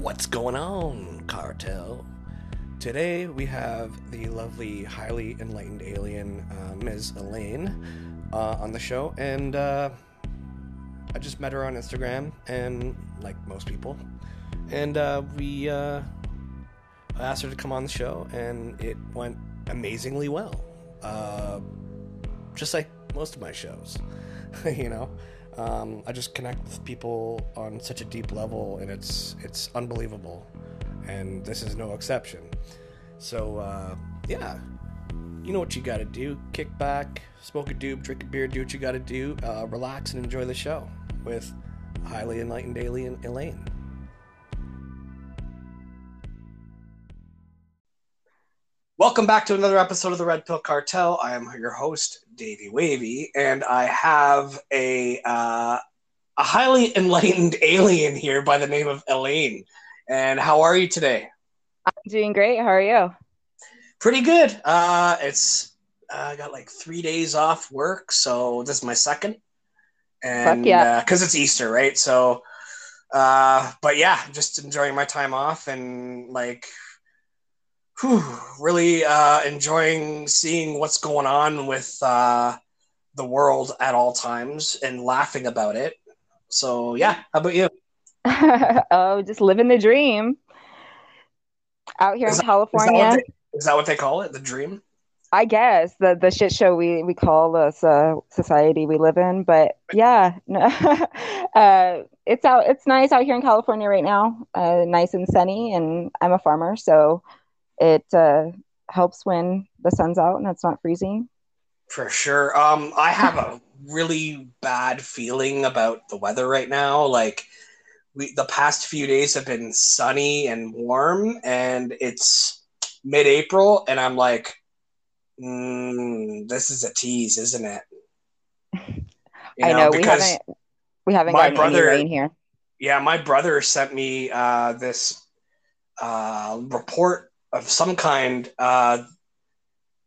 What's going on, cartel? Today we have the lovely, highly enlightened alien, uh, Ms. Elaine, uh, on the show, and uh, I just met her on Instagram, and like most people, and uh, we uh, asked her to come on the show, and it went amazingly well, uh, just like most of my shows, you know. Um, I just connect with people on such a deep level, and it's it's unbelievable, and this is no exception. So uh, yeah, you know what you got to do: kick back, smoke a doob, drink a beer, do what you got to do, uh, relax, and enjoy the show with highly enlightened alien Elaine. Welcome back to another episode of the Red Pill Cartel. I am your host, Davey Wavy, and I have a uh, a highly enlightened alien here by the name of Elaine. And how are you today? I'm doing great. How are you? Pretty good. Uh, it's uh, I got like three days off work, so this is my second, and Fuck yeah. because it's Easter, right? So, uh, but yeah, just enjoying my time off and like whew, really uh, enjoying seeing what's going on with uh, the world at all times and laughing about it. So yeah, how about you? oh, just living the dream. Out here Is in that, California, what they, is that what they call it? The dream? I guess the the shit show we we call this uh, society we live in. But yeah, no, uh, it's out. It's nice out here in California right now. Uh, nice and sunny, and I'm a farmer, so it uh, helps when the sun's out and it's not freezing. For sure. Um, I have a really bad feeling about the weather right now. Like we the past few days have been sunny and warm and it's mid-April and I'm like mm, this is a tease, isn't it? You I know we because haven't we haven't my gotten brother- any rain here. yeah, my brother sent me uh, this uh, report of some kind uh,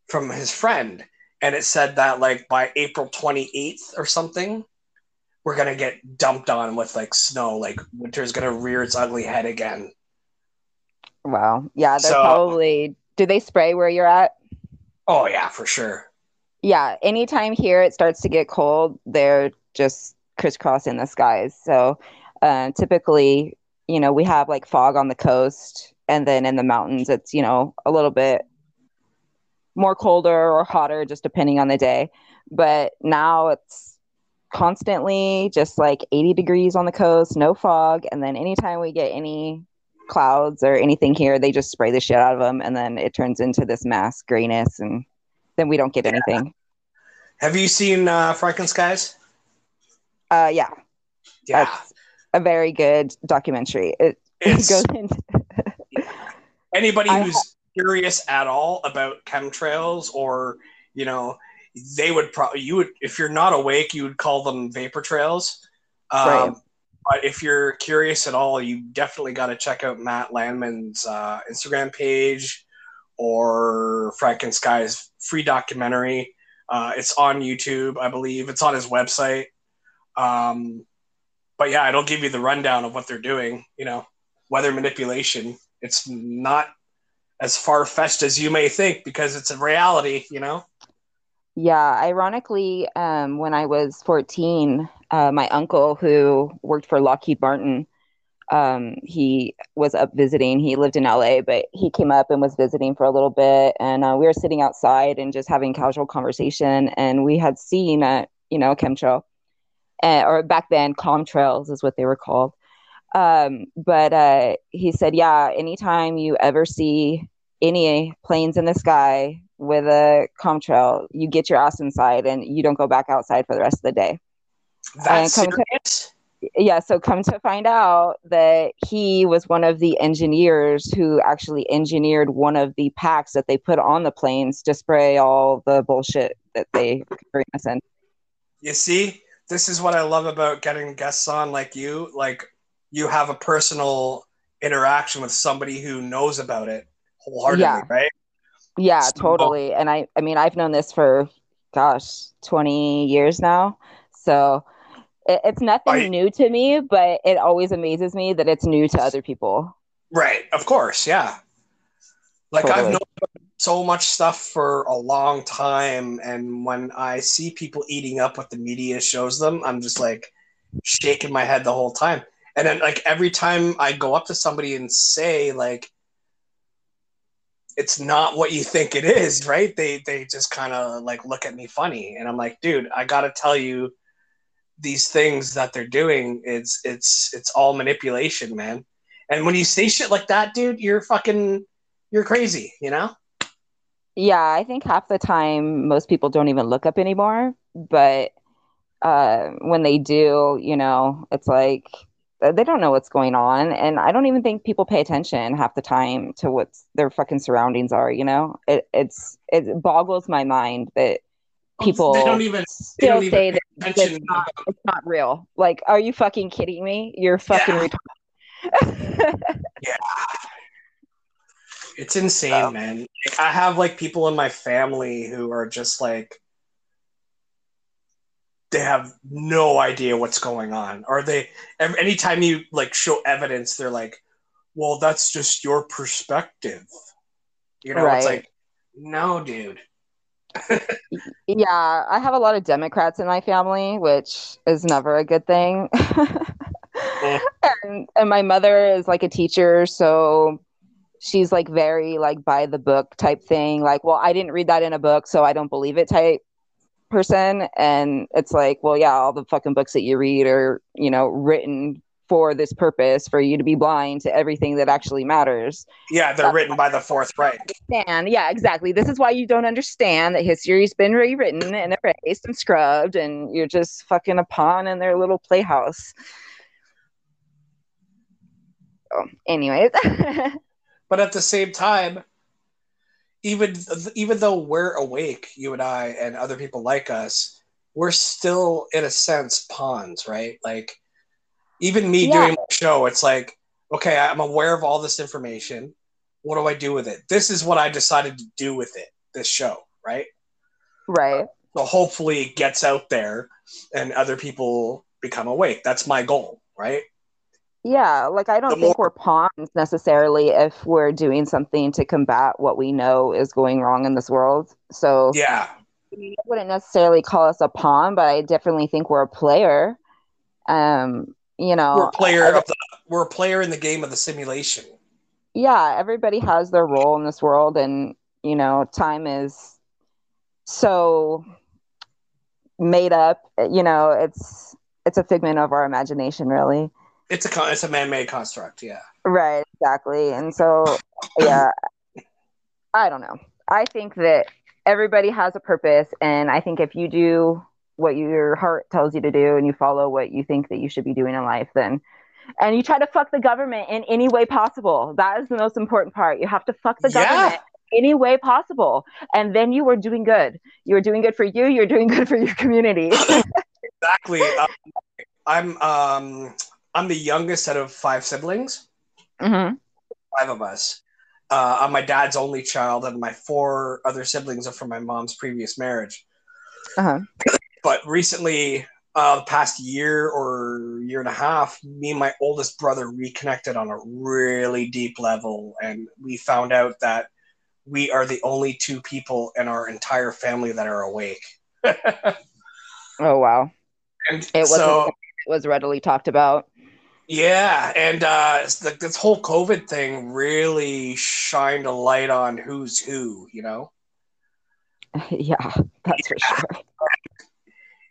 from his friend, and it said that like by April twenty eighth or something, we're gonna get dumped on with like snow. Like winter's gonna rear its ugly head again. Wow. Yeah, they're So- probably. Do they spray where you're at? Oh yeah, for sure. Yeah, anytime here it starts to get cold, they're just crisscrossing the skies. So uh, typically, you know, we have like fog on the coast, and then in the mountains, it's, you know, a little bit more colder or hotter, just depending on the day. But now it's constantly just like 80 degrees on the coast, no fog. And then anytime we get any clouds or anything here, they just spray the shit out of them, and then it turns into this mass grayness, and then we don't get anything. Have you seen uh, Frankenskies? Uh, yeah, Yeah, that's a very good documentary. It, it goes into anybody I- who's curious at all about chemtrails or you know they would probably you would if you're not awake you would call them vapor trails. Um, Right. but if you're curious at all you definitely got to check out matt landman's uh, instagram page or Frank and Frankenskies' free documentary. Uh, it's on youtube i believe. It's on his website. Um, but yeah it'll give you the rundown of what they're doing you know weather manipulation it's not as far fetched as you may think because it's a reality, you know? yeah. Ironically, um, when I was 14, uh, my uncle who worked for Lockheed Martin, um, he was up visiting. He lived in LA, but he came up and was visiting for a little bit, and uh, we were sitting outside and just having casual conversation, and we had seen a you know chemtrail, uh, or back then contrails is what they were called. Um, but uh, he said, yeah, anytime you ever see any planes in the sky with a contrail, you get your ass inside and you don't go back outside for the rest of the day. That's to- Yeah, so come to find out that he was one of the engineers who actually engineered one of the packs that they put on the planes to spray all the bullshit that they bring us in. You see, this is what I love about getting guests on like you. Like, you have a personal interaction with somebody who knows about it wholeheartedly, Yeah. right? Yeah, So- totally. And I I mean I've known this for gosh, 20 years now. So it, it's nothing Right. new to me, but it always amazes me that it's new to other people. Right, of course, yeah. Like I've known so much stuff for a long time, and when I see people eating up what the media shows them, I'm just like shaking my head the whole time. And then like every time I go up to somebody and say like it's not what you think it is, right? They they just kind of like look at me funny, and I'm like, dude, I gotta tell you these things that they're doing. It's it's it's all manipulation, man. And when you say shit like that, dude, you're fucking you're crazy, you know? Yeah, I think half the time most people don't even look up anymore, but uh, when they do, you know, it's like Uh, they don't know what's going on, and I don't even think people pay attention half the time to what their fucking surroundings are. You know, it it's it boggles my mind that oh, people They don't even they still don't say pay that it's not, it's not real. Like, are you fucking kidding me? You're fucking Yeah. retarded. It's insane, So- man. I have like people in my family who are just like they have no idea what's going on. Or they anytime you like show evidence, they're like, "Well, that's just your perspective." You know, it's like, "No, dude." Yeah, I have a lot of Democrats in my family, which is never a good thing. Mm-hmm. and, and my mother is like a teacher, so she's like very like by the book type thing. Like, well, I didn't read that in a book, so I don't believe it type person. And it's like, well, yeah, all the fucking books that you read are, you know, written for this purpose for you to be blind to everything that actually matters. Yeah, they're written by the Fourth. And yeah, exactly. This is why you don't understand that history's been rewritten and erased and scrubbed, and you're just fucking a pawn in their little playhouse. So, anyways, But at the same time, even even though we're awake, you and I and other people like us, we're still in a sense pawns, right? Like even me Yeah. doing my show, it's like, okay, I'm aware of all this information. What do I do with it? This is what I decided to do with it, this show, right? right. So hopefully it gets out there and other people become awake. That's my goal, right? Yeah, like I don't The think more- we're pawns necessarily if we're doing something to combat what we know is going wrong in this world. So Yeah. I mean, I wouldn't necessarily call us a pawn, but I definitely think we're a player. Um, you know, We're a player of the we're a player in the game of the simulation. yeah, everybody has their role in this world, and you know, time is so made up. You know, it's it's a figment of our imagination, really. It's a it's a man-made construct, yeah. Right, exactly. And so, yeah, I don't know. I think that everybody has a purpose, and I think if you do what your heart tells you to do and you follow what you think that you should be doing in life, then and you try to fuck the government in any way possible. That is the most important part. You have to fuck the Yeah. government any way possible, and then you are doing good. You are doing good for you. You're doing good for your community. Exactly. Um, I'm um I'm the youngest out of five siblings, hmm five of us. Uh, I'm my dad's only child, and my four other siblings are from my mom's previous marriage. Uh-huh. But recently, uh, the past year or year and a half, me and my oldest brother reconnected on a really deep level, and we found out that we are the only two people in our entire family that are awake. Oh wow, And it wasn't so, it was readily talked about. Yeah, and uh, the, this whole COVID thing really shined a light on who's who. You know, yeah, that's for sure.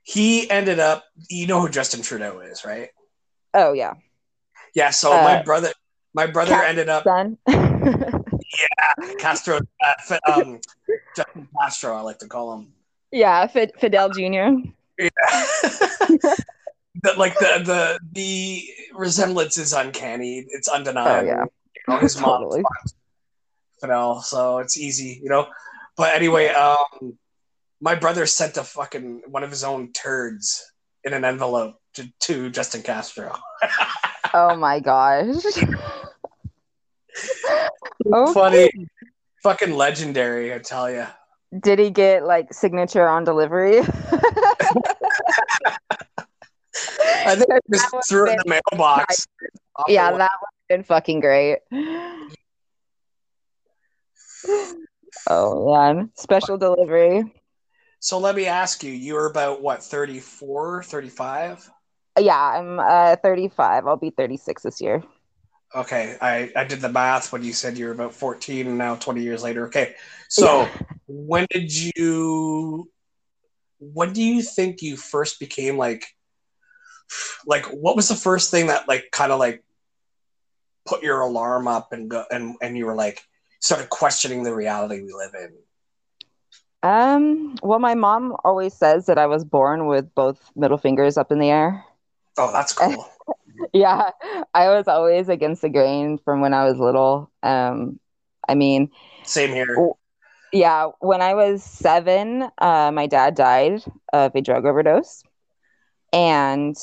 he ended up. You know who Justin Trudeau is, right? Oh yeah, Yeah. So Uh, my brother, my brother Cat- ended up son. Castro. Uh, um, Justin Castro, I like to call him. yeah, Fid- Fidel Jr. Yeah. the, like the the the resemblance is uncanny. It's undeniable. Oh, yeah. You know, his mom Totally. So it's easy, you know. But anyway, um, my brother sent a fucking one of his own turds in an envelope to, to Justin Castro. Oh my gosh. Okay. Funny, fucking legendary, I tell you. Did he get like signature on delivery? I think I just threw it in the mailbox. yeah, that would have been fucking great. Oh man, special delivery. So let me ask you, you're about what, 34, 35? Yeah, I'm uh 35. I'll be 36 this year. Okay, I, I did the math when you said you were about 14 and now 20 years later. Okay, so Yeah. when did you, when do you think you first became like, like what was the first thing that like kind of like put your alarm up and go and and you were like started questioning the reality we live in? Um, well, my mom always says that I was born with both middle fingers up in the air. Oh, that's cool. Yeah, I was always against the grain from when I was little. Um, I mean, Same here. Oh. yeah, when I was seven, uh, my dad died of a drug overdose. And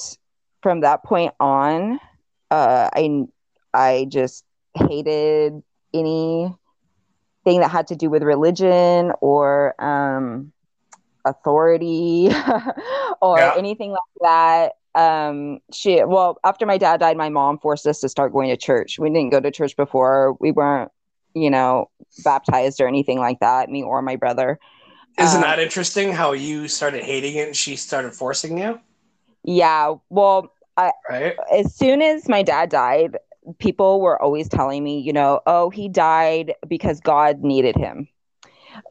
from that point on, uh, I I just hated anything that had to do with religion or um, authority or Yeah. anything like that. Um, she well, after my dad died, my mom forced us to start going to church. We didn't go to church before. We weren't, you know, baptized or anything like that. Me or my brother. Isn't Um, that interesting how you started hating it and she started forcing you? Yeah. Well, Right? as soon as my dad died, people were always telling me, you know, oh, he died because God needed him.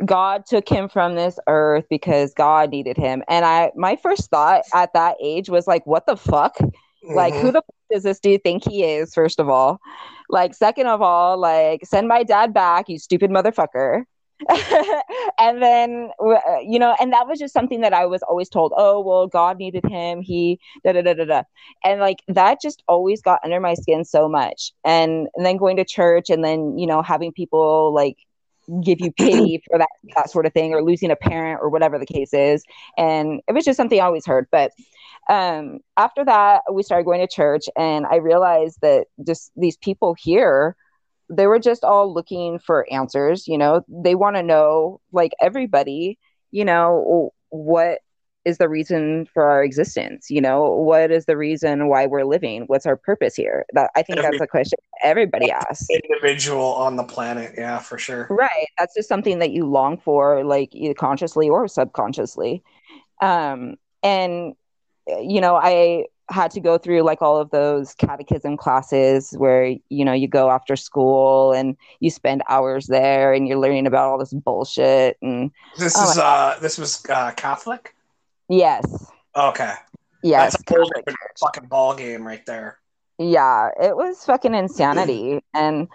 God took him from this earth because God needed him. And I my first thought at that age was like, what the fuck? Like, Mhm. who the fuck does this dude think he is, first of all? Like, second of all, like, send my dad back, you stupid motherfucker. and then, uh, you know, and that was just something that I was always told, oh, well, God needed him. He da da da da da. And like, that just always got under my skin so much. And, and then going to church and then, you know, having people like, give you pity for that that sort of thing or losing a parent or whatever the case is and it was just something i always heard but um after that we started going to church and i realized that just these people here they were just all looking for answers you know? They want to know like everybody you know what is the reason for our existence you know? What is the reason why we're living? What's our purpose here? That i think Every- that's a question everybody asks. Individual on the planet. Yeah, for sure. right. That's just something that you long for like either consciously or subconsciously. Um and you know i had to go through like all of those catechism classes where you know you go after school and you spend hours there and you're learning about all this bullshit and This Oh is uh this was uh Catholic? yes Okay. yes That's a whole fucking ball game right there. yeah it was fucking insanity and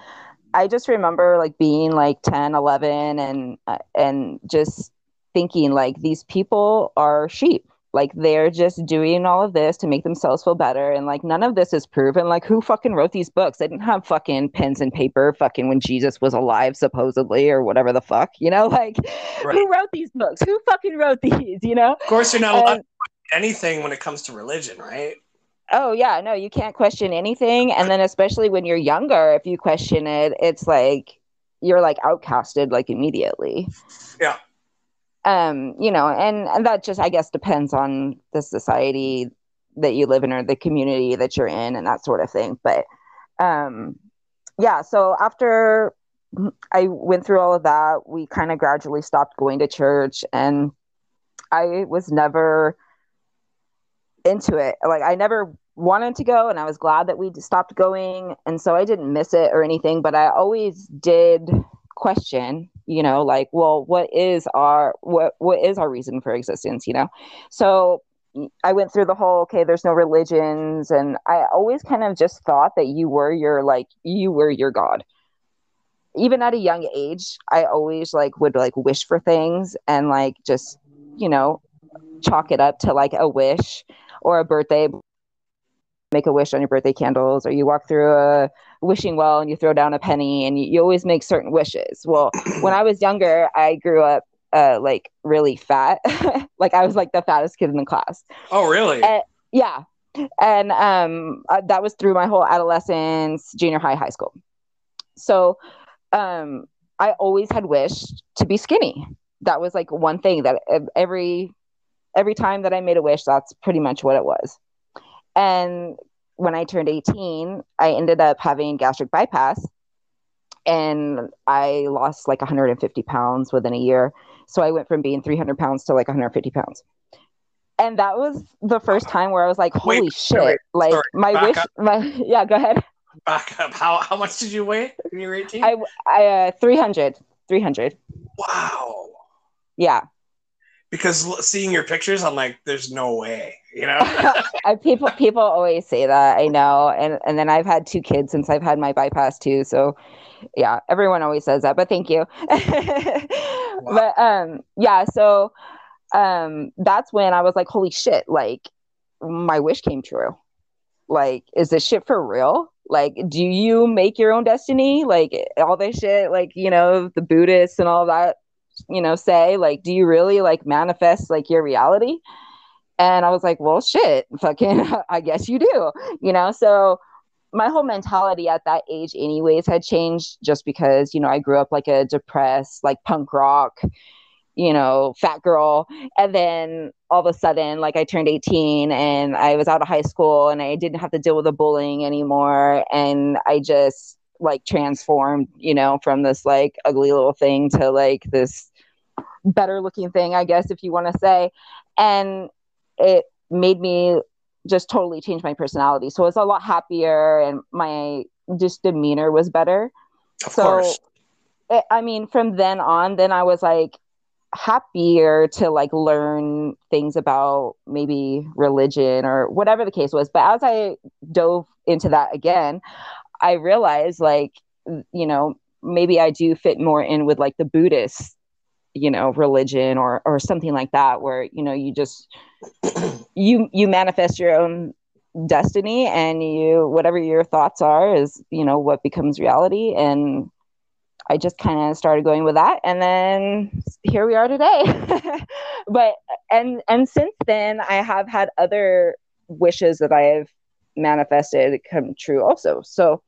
i just remember like being like 10 11 and uh, and just thinking like these people are sheep like they're just doing all of this to make themselves feel better and like none of this is proven like who fucking wrote these books they didn't have fucking pens and paper fucking when jesus was alive supposedly or whatever the fuck you know like Right. who wrote these books who fucking wrote these you know Of course you're not allowed And- anything when it comes to religion, right? Oh yeah, no, you can't question anything. And then especially when you're younger, if you question it, it's like you're like outcasted like immediately. Yeah. Um, you know, and, and that just I guess depends on the society that you live in or the community that you're in and that sort of thing. But um yeah, so after I went through all of that, we kind of gradually stopped going to church and I was never into it. Like I never wanted to go and I was glad that we stopped going and so I didn't miss it or anything, but I always did question, you know, like, well, what is our what what is our reason for existence, you know? So I went through the whole okay, there's no religions and I always kind of just thought that you were your like you were your god. Even at a young age, I always like would like wish for things and like just, you know, chalk it up to like a wish or a birthday make a wish on your birthday candles or you walk through a wishing well and you throw down a penny and you, you always make certain wishes. Well when i was younger i grew up uh, like really fat. Like i was like the fattest kid in the class. Oh really? Uh, yeah. And um uh, that was through my whole adolescence junior high high school. So um i always had wished to be skinny. That was like one thing that every every time that i made a wish that's pretty much what it was and when I turned 18, I ended up having gastric bypass and I lost like 150 pounds within a year. So I went from being 300 pounds to like 150 pounds. And that was the first time where I was like, holy wait, shit. Like sorry, my wish, up. my, yeah, go ahead. Back up. How, how much did you weigh when you were 18? I, I, uh, 300, 300. Wow. Yeah because seeing your pictures, I'm like, there's no way, you know. people people always say that. I know, and and then I've had two kids since I've had my bypass too. So, yeah, everyone always says that. But thank you. wow. But um, yeah. So, um, that's when I was like, holy shit! Like, my wish came true. Like, is this shit for real? Like, do you make your own destiny? Like all this shit, like you know, the Buddhists and all that you know say like do you really like manifest like your reality and i was like well shit fucking i guess you do you know? So my whole mentality at that age anyways had changed just because you know i grew up like a depressed like punk rock you know fat girl. And then all of a sudden like i turned 18 and i was out of high school and i didn't have to deal with the bullying anymore. And i just like transformed, you know, from this like ugly little thing to like this better looking thing, I guess, if you want to say. And it made me just totally change my personality. So I was a lot happier and my just demeanor was better. Of so. It, eh, I mean, from then on, then I was like happier to like learn things about maybe religion or whatever the case was. But as I dove into that again, I realized like, you know, maybe I do fit more in with like the Buddhist, you know, religion or or something like that, where you know you just you you manifest your own destiny and you whatever your thoughts are is you know what becomes reality and I just kind of started going with that and then here we are today. but and and since then I have had other wishes that I have manifested come true also. So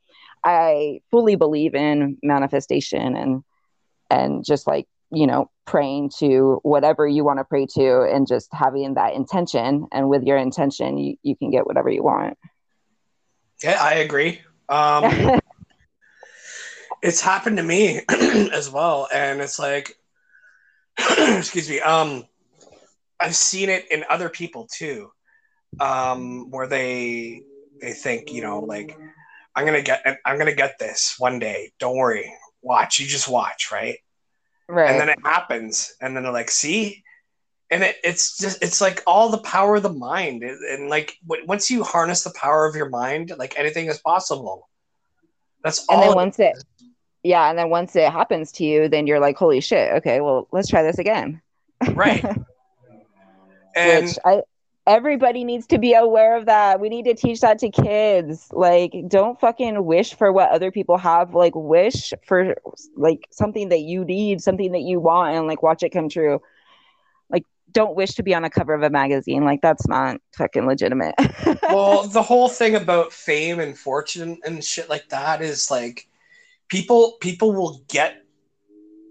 I fully believe in manifestation and and just like you know praying to whatever you want to pray to and just having that intention. And with your intention you, you can get whatever you want. Yeah i agree. Um it's happened to me as well. And it's like excuse me um i've seen it in other people too um where they they think you know like i'm gonna get i'm gonna get this one day. Don't worry. Watch. You just watch right right and then it happens and then they're like see? And it, it's just it's like all the power of the mind and, like once you harness the power of your mind like anything is possible. That's all and then once it yeah and then once it happens to you then you're like holy shit okay well let's try this again. Right. And Which I, everybody needs to be aware of that. We need to teach that to kids. Like, don't fucking wish for what other people have. Like, wish for like something that you need, something that you want, and like watch it come true. Like, don't wish to be on a cover of a magazine. Like, that's not fucking legitimate. well, the whole thing about fame and fortune and shit like that is like people people will get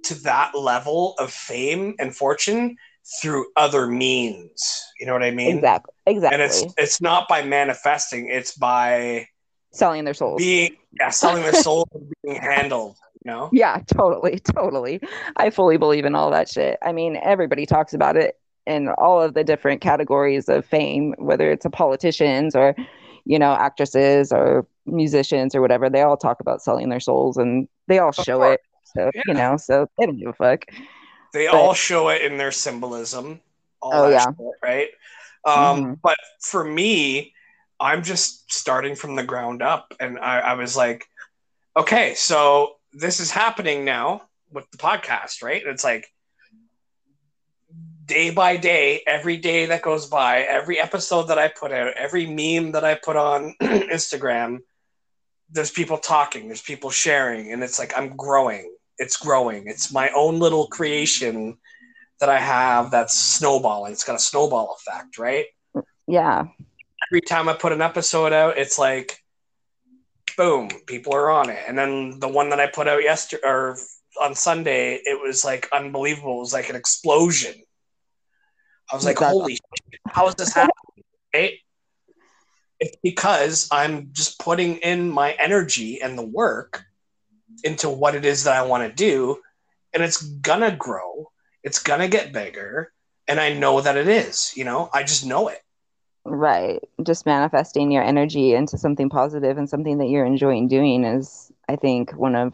to that level of fame and fortune through other means. You know what I mean? Exactly. Exactly. And it's it's not by manifesting; it's by selling their souls. Being yeah, selling their soul and being handled. You know? Yeah, totally, totally. I fully believe in all that shit. I mean, everybody talks about it in all of the different categories of fame, whether it's a politicians or you know actresses or musicians or whatever. They all talk about selling their souls, and they all show it. So yeah. you know, so they don't give a fuck. They but, all show it in their symbolism. oh yeah, shit, right. Um, mm-hmm. But for me, I'm just starting from the ground up, and I, I was like, okay, so this is happening now with the podcast, right? It's like day by day, every day that goes by, every episode that I put out, every meme that I put on Instagram, there's people talking, there's people sharing, and it's like I'm growing it's growing. It's my own little creation that I have that's snowballing. It's got a snowball effect, right? Yeah. Every time I put an episode out, it's like boom, people are on it. And then the one that I put out yesterday or on Sunday, it was like unbelievable. It was like an explosion. I was like, holy shit, how is this happening? Right? it's because I'm just putting in my energy and the work into what it is that I want to do, and it's gonna grow. It's gonna get bigger, and I know that it is. You know, I just know it. Right. Just manifesting your energy into something positive and something that you're enjoying doing is, I think, one of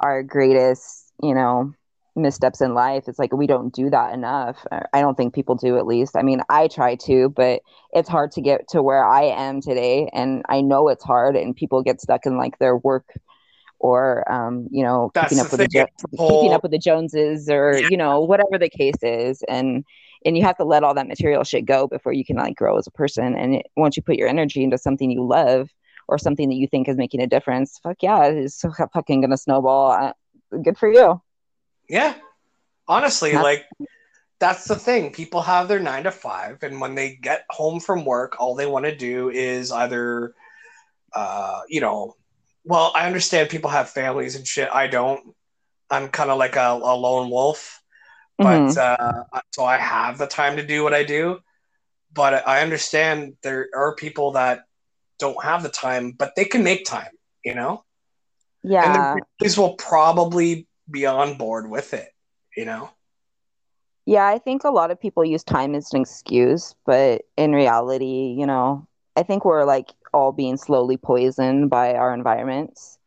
our greatest, you know, missteps in life. It's like we don't do that enough. I don't think people do, at least. I mean, I try to, but it's hard to get to where I am today. And I know it's hard, and people get stuck in like their work or um, you know That's keeping up with the jo- whole- keeping up with the Joneses or Yeah. you know whatever the case is and and you have to let all that material shit go before you can like grow as a person and it, once you put your energy into something you love or something that you think is making a difference fuck yeah it's so fucking gonna snowball uh, good for you Yeah. Honestly, That's- like that's the thing. People have their nine to five, and when they get home from work, all they want to do is either, uh, you know, well, I understand people have families and shit. I don't. I'm kind of like a, a lone wolf, but Mhm. uh, so I have the time to do what I do. But I understand there are people that don't have the time, but they can make time, you know, and yeah their families will probably be on board with it, you know. Yeah, I think a lot of people use time as an excuse, but in reality, you know, I think we're like all being slowly poisoned by our environments.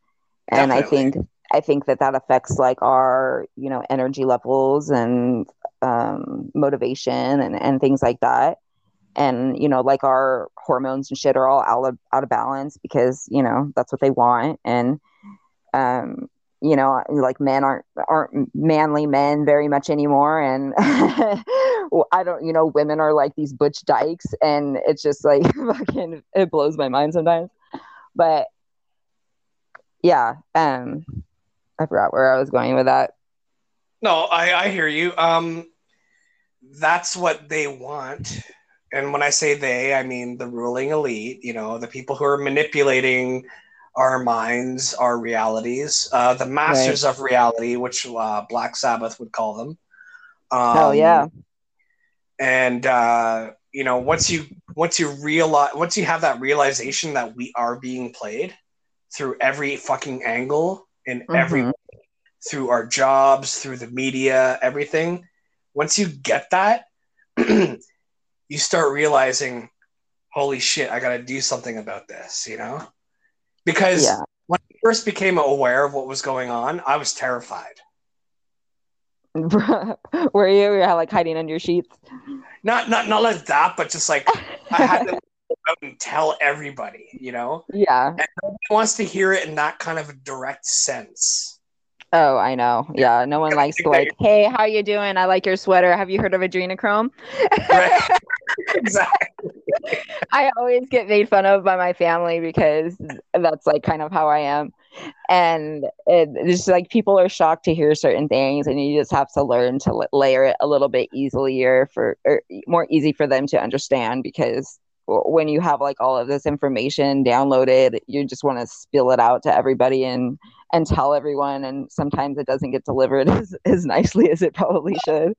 And I think I think that that affects like our, you know, energy levels and um, motivation and, and things like that. And, you know, like our hormones and shit are all out of, out of balance because, you know, that's what they want. And, um, you know like men aren't aren't manly men very much anymore and i don't you know women are like these butch dykes and it's just like fucking it blows my mind sometimes but yeah um i forgot where i was going with that No, I, I hear you. Um, that's what they want. And when I say they, I mean the ruling elite, you know, the people who are manipulating our minds, our realities, uh, the masters of reality, which uh, Black Sabbath would call them. Um, oh yeah And, uh, you know, once you once you realize once you have that realization that we are being played through every fucking angle in every Mhm. through our jobs, through the media, everything. Once you get that, you start realizing, holy shit, I got to do something about this, you know? Because yeah when I first became aware of what was going on, I was terrified. were you you're like hiding under your sheets Not not not like that, but just like I had to go out and tell everybody, you know? yeah And Nobody wants to hear it in that kind of a direct sense. oh i know yeah no one likes to like hey how you doing i like your sweater have you heard of adrenochrome Right? exactly. I always get made fun of by my family because that's like kind of how I am. And it, it's just like people are shocked to hear certain things, and you just have to learn to la- layer it a little bit easier for or more easy for them to understand because when you have like all of this information downloaded, you just want to spill it out to everybody and and tell everyone, and sometimes it doesn't get delivered as, as nicely as it probably should.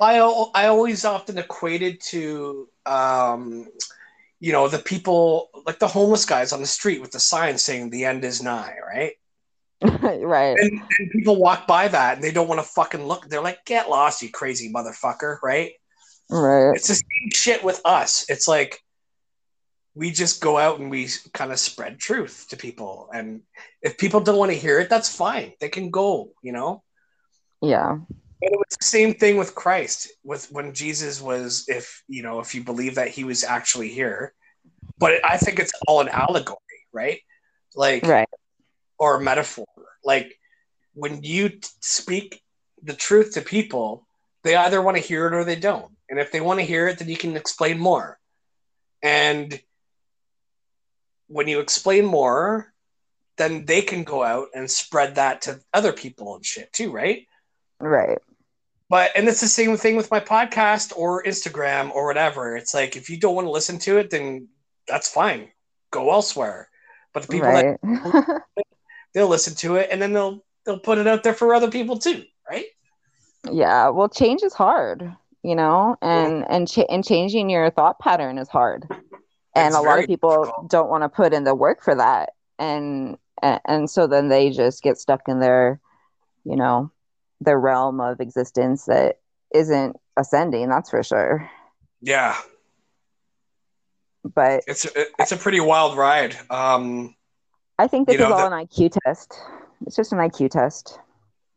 I I always often equated to um, you know the people like the homeless guys on the street with the sign saying the end is nigh, right? right. And, and people walk by that and they don't want to fucking look. They're like, "Get lost, you crazy motherfucker!" Right? Right. It's the same shit with us. It's like we just go out and we kind of spread truth to people, and if people don't want to hear it, that's fine. They can go, you know. Yeah. And it was the same thing with Christ, with when Jesus was, if you know, if you believe that he was actually here. But I think it's all an allegory, right? Like, Right. or a metaphor. Like, when you t- speak the truth to people, they either want to hear it or they don't. And if they want to hear it, then you can explain more. And when you explain more, then they can go out and spread that to other people and shit too, right? Right. But and it's the same thing with my podcast or Instagram or whatever. It's like if you don't want to listen to it, then that's fine. Go elsewhere. But the people that they'll listen to it and then they'll they'll put it out there for other people too, right? yeah. Well, change is hard, you know, and and ch- and changing your thought pattern is hard. and It's a lot of people difficult. don't want to put in the work for that and and, and so then they just get stuck in their you know their realm of existence that isn't ascending that's for sure Yeah, but it's it's a pretty wild ride. Um, i think this You know, is all the- an iq test it's just an iq test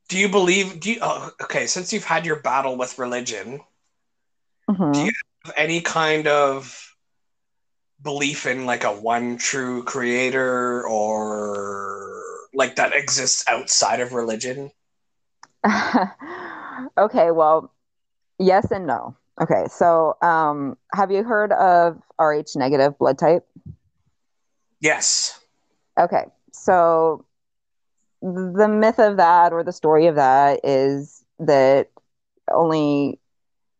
do you believe? Do you? Oh, okay, since you've had your battle with religion, Mhm. Do you- have any kind of belief in like a one true creator or like that exists outside of religion? okay, well, yes and no. Okay, so um, have you heard of Rh negative blood type? Yes. Okay, so the myth of that or the story of that is that only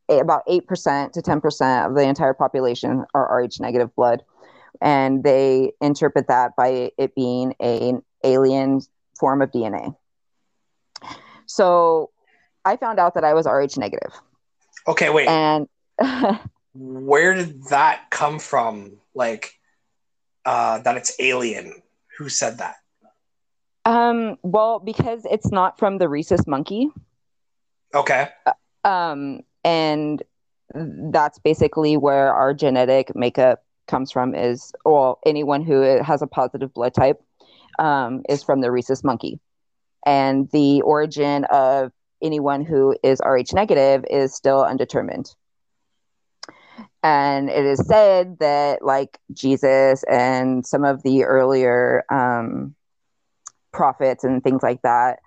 about 8% to 10% of the entire population are Rh negative blood. And they interpret that by it being an alien form of DNA. So I found out that I was Rh negative. Okay, wait. And Where did that come from? Like uh that it's alien. Who said that? um, well, because it's not from the rhesus monkey, Okay. um, and that's basically where our genetic makeup comes from is well anyone who has a positive blood type um, is from the rhesus monkey and the origin of anyone who is rh negative is still undetermined. And it is said that like jesus and some of the earlier um, prophets and things like that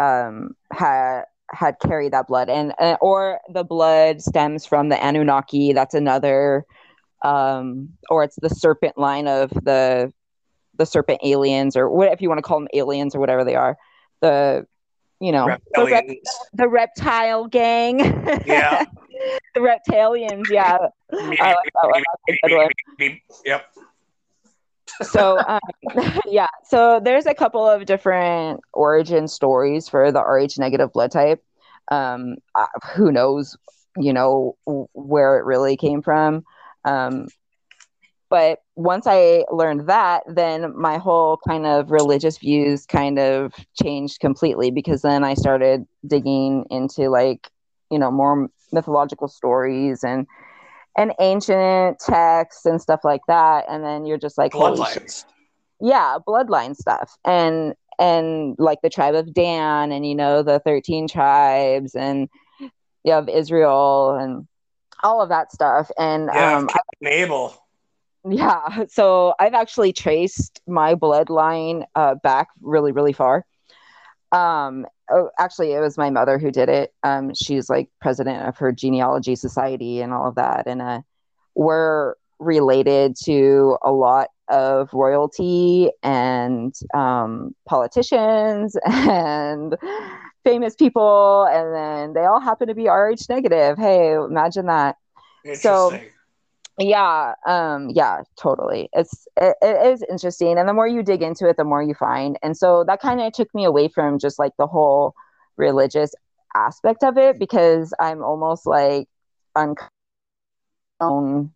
um, had had carried that blood. And uh, or the blood stems from the anunnaki. That's another um or it's the serpent line of the the serpent aliens or what if you want to call them aliens or whatever they are the you know the, rep- the reptile gang Yeah. the reptilians yeah I like that one. That's a good one. Yep. so um, yeah so there's a couple of different origin stories for the rh negative blood type um, uh, who knows you know where it really came from um, but once i learned that then my whole kind of religious views kind of changed completely because then i started digging into like you know more mythological stories and and ancient texts and stuff like that and then you're just like Bloodlines. yeah bloodline stuff and and like the tribe of dan and you know the 13 tribes and you have israel and all of that stuff and Yeah, um Cain and Abel. Yeah so i've actually traced my bloodline uh, back really really far. Um oh, actually it was my mother who did it. Um she's like president of her genealogy society and all of that and uh we're related to a lot of royalty and um politicians and famous people and then they all happen to be rh negative. Hey imagine that. So-. Yeah um yeah totally. It's it, it is interesting and the more you dig into it the more you find. And so that kind of took me away from just like the whole religious aspect of it because i'm almost like unknown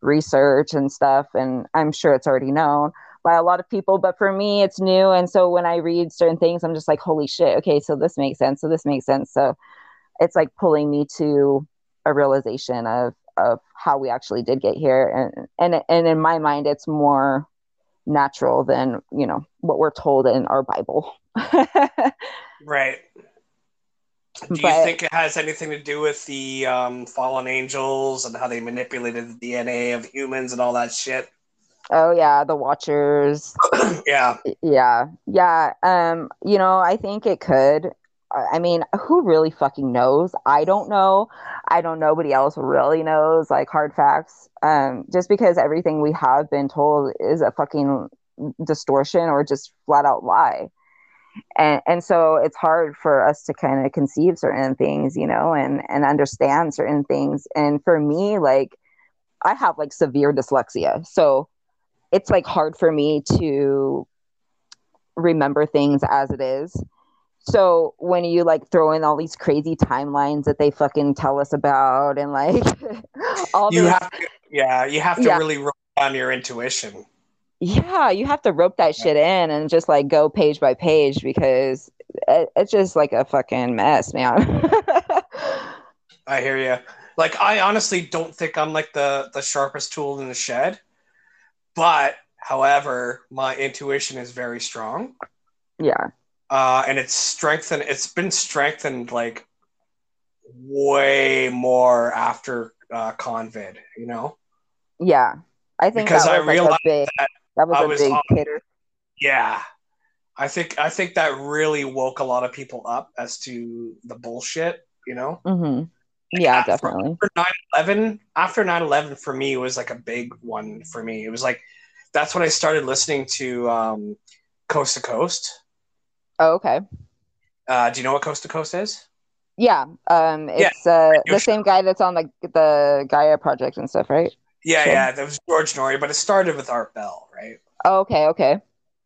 research and stuff and i'm sure it's already known by a lot of people but for me it's new. And so when i read certain things i'm just like holy shit okay so this makes sense so this makes sense. So it's like pulling me to a realization of of how we actually did get here and and and in my mind it's more natural than you know what we're told in our bible Right. Do you But- think it has anything to do with the um, fallen angels and how they manipulated the DNA of humans and all that shit? oh yeah the watchers yeah. yeah yeah um you know i think it could I mean, who really fucking knows? I don't know. I don't. Nobody else really knows. Like hard facts. Um, just because everything we have been told is a fucking distortion or just flat out lie, and and so it's hard for us to kind of conceive certain things, you know, and and understand certain things. And for me, like, I have like severe dyslexia, so it's like hard for me to remember things as it is. So when you like throw in all these crazy timelines that they fucking tell us about and like all You this, have to, yeah, you have to Yeah. really on your intuition. Yeah, you have to rope that shit in and just like go page by page because it, it's just like a fucking mess, man. I hear you. Like I honestly don't think I'm like the the sharpest tool in the shed, but however, my intuition is very strong. yeah. Uh, and it's strengthened. It's been strengthened like way more after uh, Convid. You know, Yeah. I think Because that I was like a realized big that that was I a was big on- hitter. yeah. I think I think that really woke a lot of people up as to the bullshit. You know, hmm Yeah, after- definitely. after 9-11, after 9-11 for me was like a big one for me. It was like that's when I started listening to um, Coast to Coast. Oh, okay. Uh, do you know what Coast to Coast is? Yeah. Um Yeah, it's uh radio the same guy that's on the the Gaia project and stuff, right? Yeah, yeah, that was George Noory, but it started with Art Bell, right? Oh, okay, okay.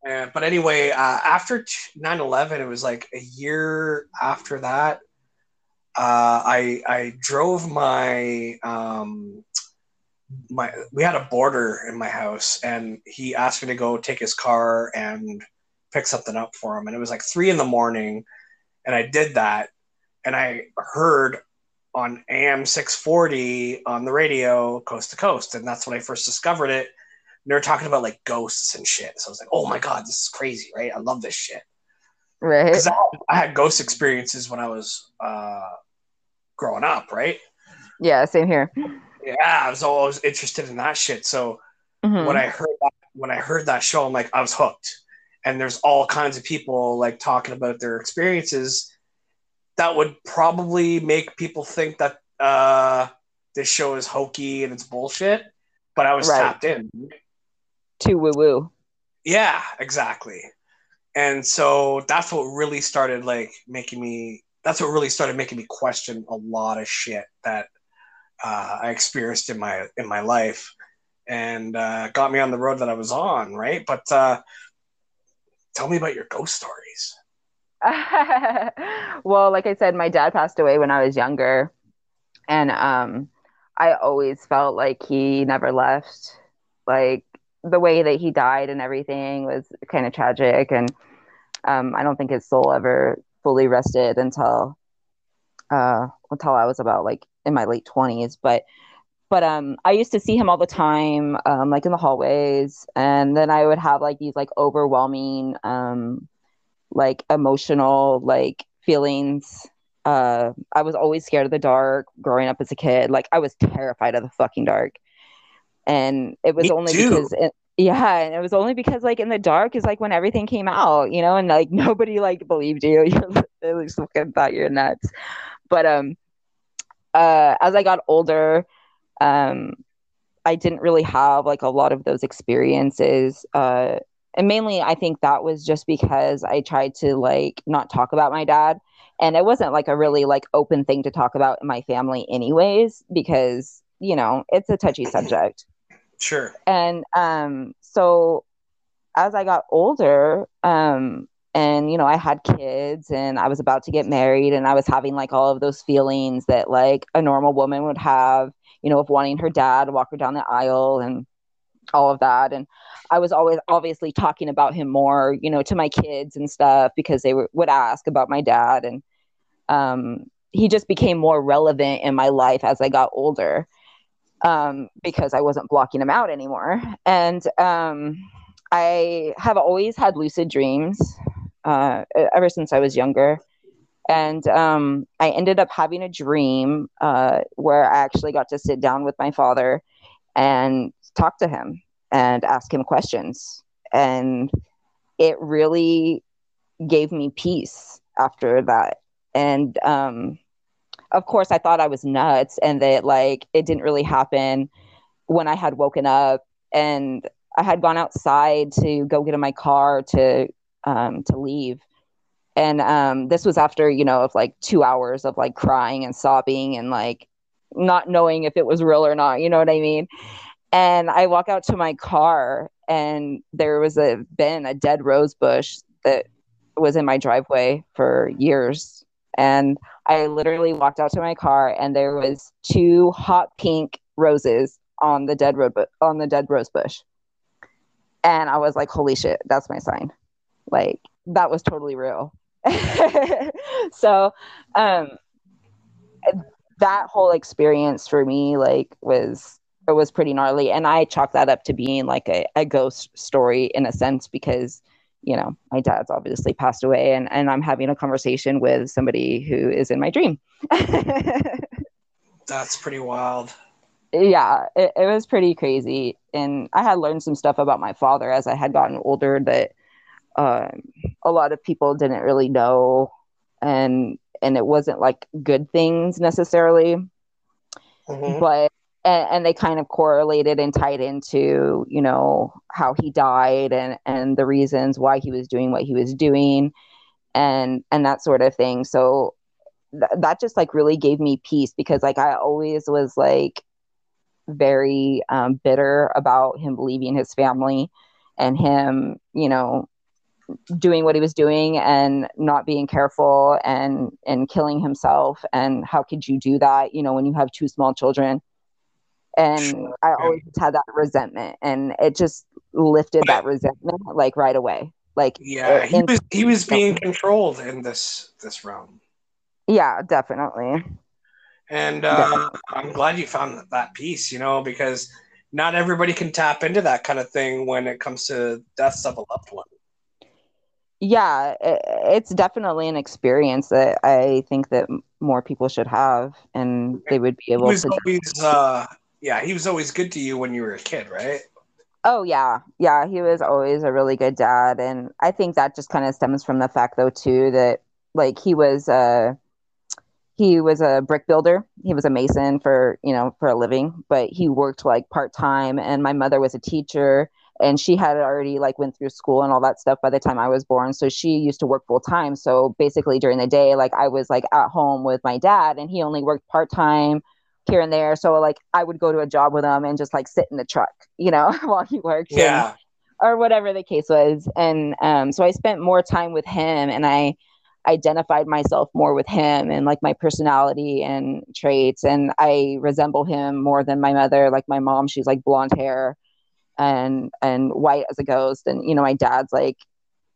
Uh, but anyway, uh, after 9 11, it was like a year after that. Uh, I I drove my um, my we had a boarder in my house, and he asked me to go take his car and pick something up for him, and it was like three in the morning, and I did that, and I heard on AM 640 on the radio, coast to coast, and that's when I first discovered it. And they were talking about like ghosts and shit. So I was like, oh my god, this is crazy, right? I love this shit Right. because I, I had ghost experiences when I was uh, growing up, right? Yeah, same here. Yeah, I was always interested in that shit. So Mhm. when I heard that, when I heard that show, I'm like, I was hooked. And there's all kinds of people like talking about their experiences that would probably make people think that uh, this show is hokey and it's bullshit. But I was Right. tapped in. to woo woo. Yeah, exactly. And so that's what really started like making me. That's what really started making me question a lot of shit that uh, I experienced in my in my life, and uh, got me on the road that I was on. Right, but uh, tell me about your ghost stories. well, like I said, my dad passed away when I was younger, and um, I always felt like he never left. Like the way that he died and everything was kind of tragic, and um, I don't think his soul ever fully rested until uh, until I was about like in my late twenties. But but um, I used to see him all the time, um, like in the hallways, and then I would have like these like overwhelming um like emotional like feelings. Uh i was always scared of the dark growing up as a kid. Like i was terrified of the fucking dark. And it was Me only too. because it, yeah and it was only because like in the dark is like when everything came out you know and like nobody like believed you. They just fucking thought you're nuts. But um uh as i got older um i didn't really have like a lot of those experiences uh and mainly i think that was just because i tried to like not talk about my dad and it wasn't like a really like open thing to talk about in my family anyways because you know it's a touchy subject Sure. and um so as i got older um and you know i had kids and i was about to get married and i was having like all of those feelings that like a normal woman would have you know of wanting her dad to walk her down the aisle and all of that and i was always obviously talking about him more you know to my kids and stuff because they were, would ask about my dad and um he just became more relevant in my life as i got older um, because I wasn't blocking him out anymore. And um, I have always had lucid dreams uh, ever since I was younger. And um, I ended up having a dream uh, where I actually got to sit down with my father and talk to him and ask him questions. And it really gave me peace after that. And um, of course I thought I was nuts and that like it didn't really happen when I had woken up and I had gone outside to go get in my car to um to leave. And um this was after, you know, of like 2 hours of like crying and sobbing and like not knowing if it was real or not, you know what I mean? And I walk out to my car and there was a been a dead rose bush that was in my driveway for years and I literally walked out to my car and there was two hot pink roses on the dead road, on the dead rose bush. And I was like, holy shit, that's my sign. Like that was totally real. so, um, that whole experience for me, like, was it was pretty gnarly, and I chalk that up to being like a, a ghost story in a sense because you know my dad's obviously passed away, and and I'm having a conversation with somebody who is in my dream. That's pretty wild. Yeah, it, it was pretty crazy, and I had learned some stuff about my father as I had gotten older that um, a lot of people didn't really know, and and it wasn't like good things necessarily, Mhm. but and, and they kind of correlated and tied into you know how he died and and the reasons why he was doing what he was doing, and and that sort of thing. So th- that just like really gave me peace because like I always was like very um, bitter about him leaving his family and him, you know, doing what he was doing and not being careful and and killing himself and how could you do that you know when you have two small children? And i always had that resentment and it just lifted But- that resentment like right away. Like Yeah, he in- was he was being controlled in this this realm, yeah definitely. And uh, I'm glad you found that, that piece. You know, because not everybody can tap into that kind of thing when it comes to deaths of a loved one. Yeah it, it's definitely an experience that i think that more people should have and they would be He able was to always uh, yeah, he was always good to you when you were a kid, right? Oh yeah, yeah. He was always a really good dad, and I think that just kind of stems from the fact, though, too, that like he was a he was a brick builder. He was a mason for you know for a living, but he worked like part time. And my mother was a teacher, and she had already like went through school and all that stuff by the time I was born. So she used to work full time. So basically during the day, like I was like at home with my dad, and he only worked part time here and there. So like I would go to a job with him and just like sit in the truck, you know, while he worked. and- Yeah, or whatever the case was. And um, so I spent more time with him and I identified myself more with him and like my personality and traits. And I resemble him more than my mother. Like my mom, she's like blonde hair and and white as a ghost. And you know, my dad's like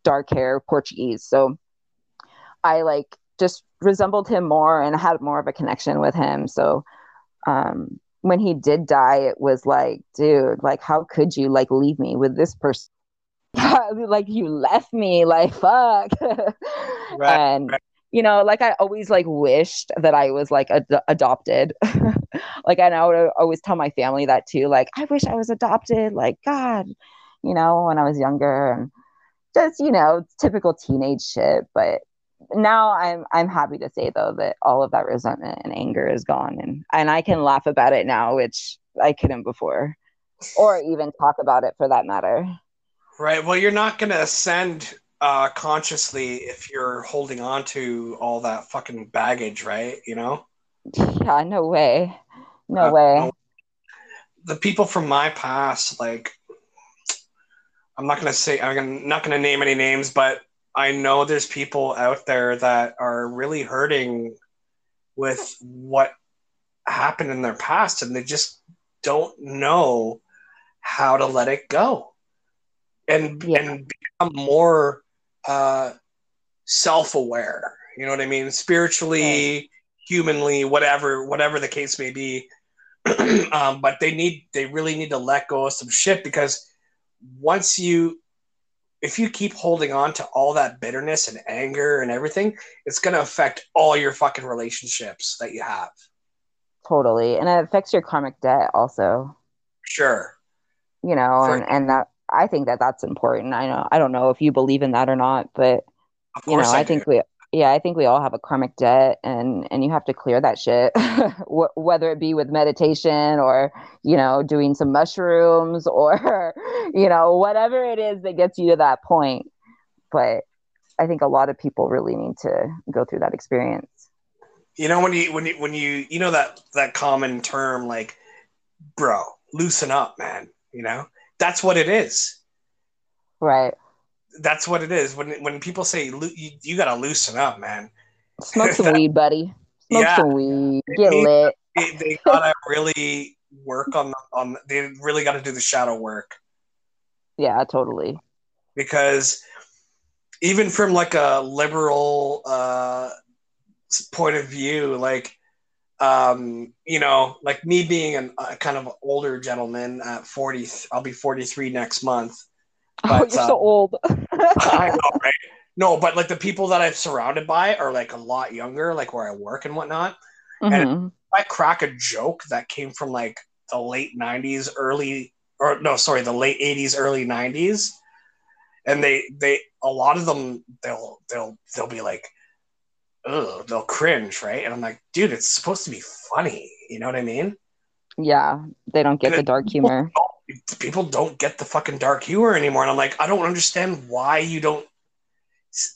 dark hair, Portuguese. So I like just resembled him more and had more of a connection with him. So um when he did die, it was like, dude, like how could you like leave me with this person? like you left me, like fuck. and right. You know, like I always like wished that I was like ad- adopted. like and I would always tell my family that too. Like I wish I was adopted. Like God, you know, when I was younger and just you know typical teenage shit. But now I'm I'm happy to say though that all of that resentment and anger is gone and and I can laugh about it now, which I couldn't before, or even talk about it for that matter. right. Well, you're not gonna ascend uh, consciously if you're holding on to all that fucking baggage, right? You know. Yeah, no way, no Uh, way. the people from my past, like, I'm not gonna say I'm not gonna name any names, but I know there's people out there that are really hurting with what happened in their past, and they just don't know how to let it go, and Yeah. and become more uh, self-aware. You know what I mean? Spiritually, humanly, whatever, whatever the case may be. um, but they need they really need to let go of some shit because once you if you keep holding on to all that bitterness and anger and everything it's going to affect all your fucking relationships that you have Totally, and it affects your karmic debt also. sure You know, For- and and that I think that that's important. I know I don't know if you believe in that or not, but you know, I, I, think do. we yeah, I think we all have a karmic debt, and and you have to clear that shit, Wh- whether it be with meditation or you know doing some mushrooms or you know whatever it is that gets you to that point. But I think a lot of people really need to go through that experience. you know when you when you when you you know that that common term like bro loosen up man you know that's what it is Right. that's what it is when when people say you, you got to loosen up man Smoke some weed, buddy. Smoke Yeah. some weed. Get It- lit. they, they gotta really work on on. They really got to do the shadow work Yeah, totally. because even from like a liberal uh, point of view, like um, you know, like me being an, a kind of older gentleman at forty, I'll be forty three next month. oh, But, you're uh, so old. I know, right? No, but like the people that I'm surrounded by are like a lot younger, like where I work and whatnot. Mhm. I crack a joke that came from like the late '90s, early or no, sorry, the late '80s, early '90s, and they they a lot of them they'll they'll they'll be like, oh, they'll cringe, right? And I'm like, dude, it's supposed to be funny, you know what I mean? Yeah, they don't get And the dark humor. People don't get the fucking dark humor anymore, and I'm like, I don't understand why you don't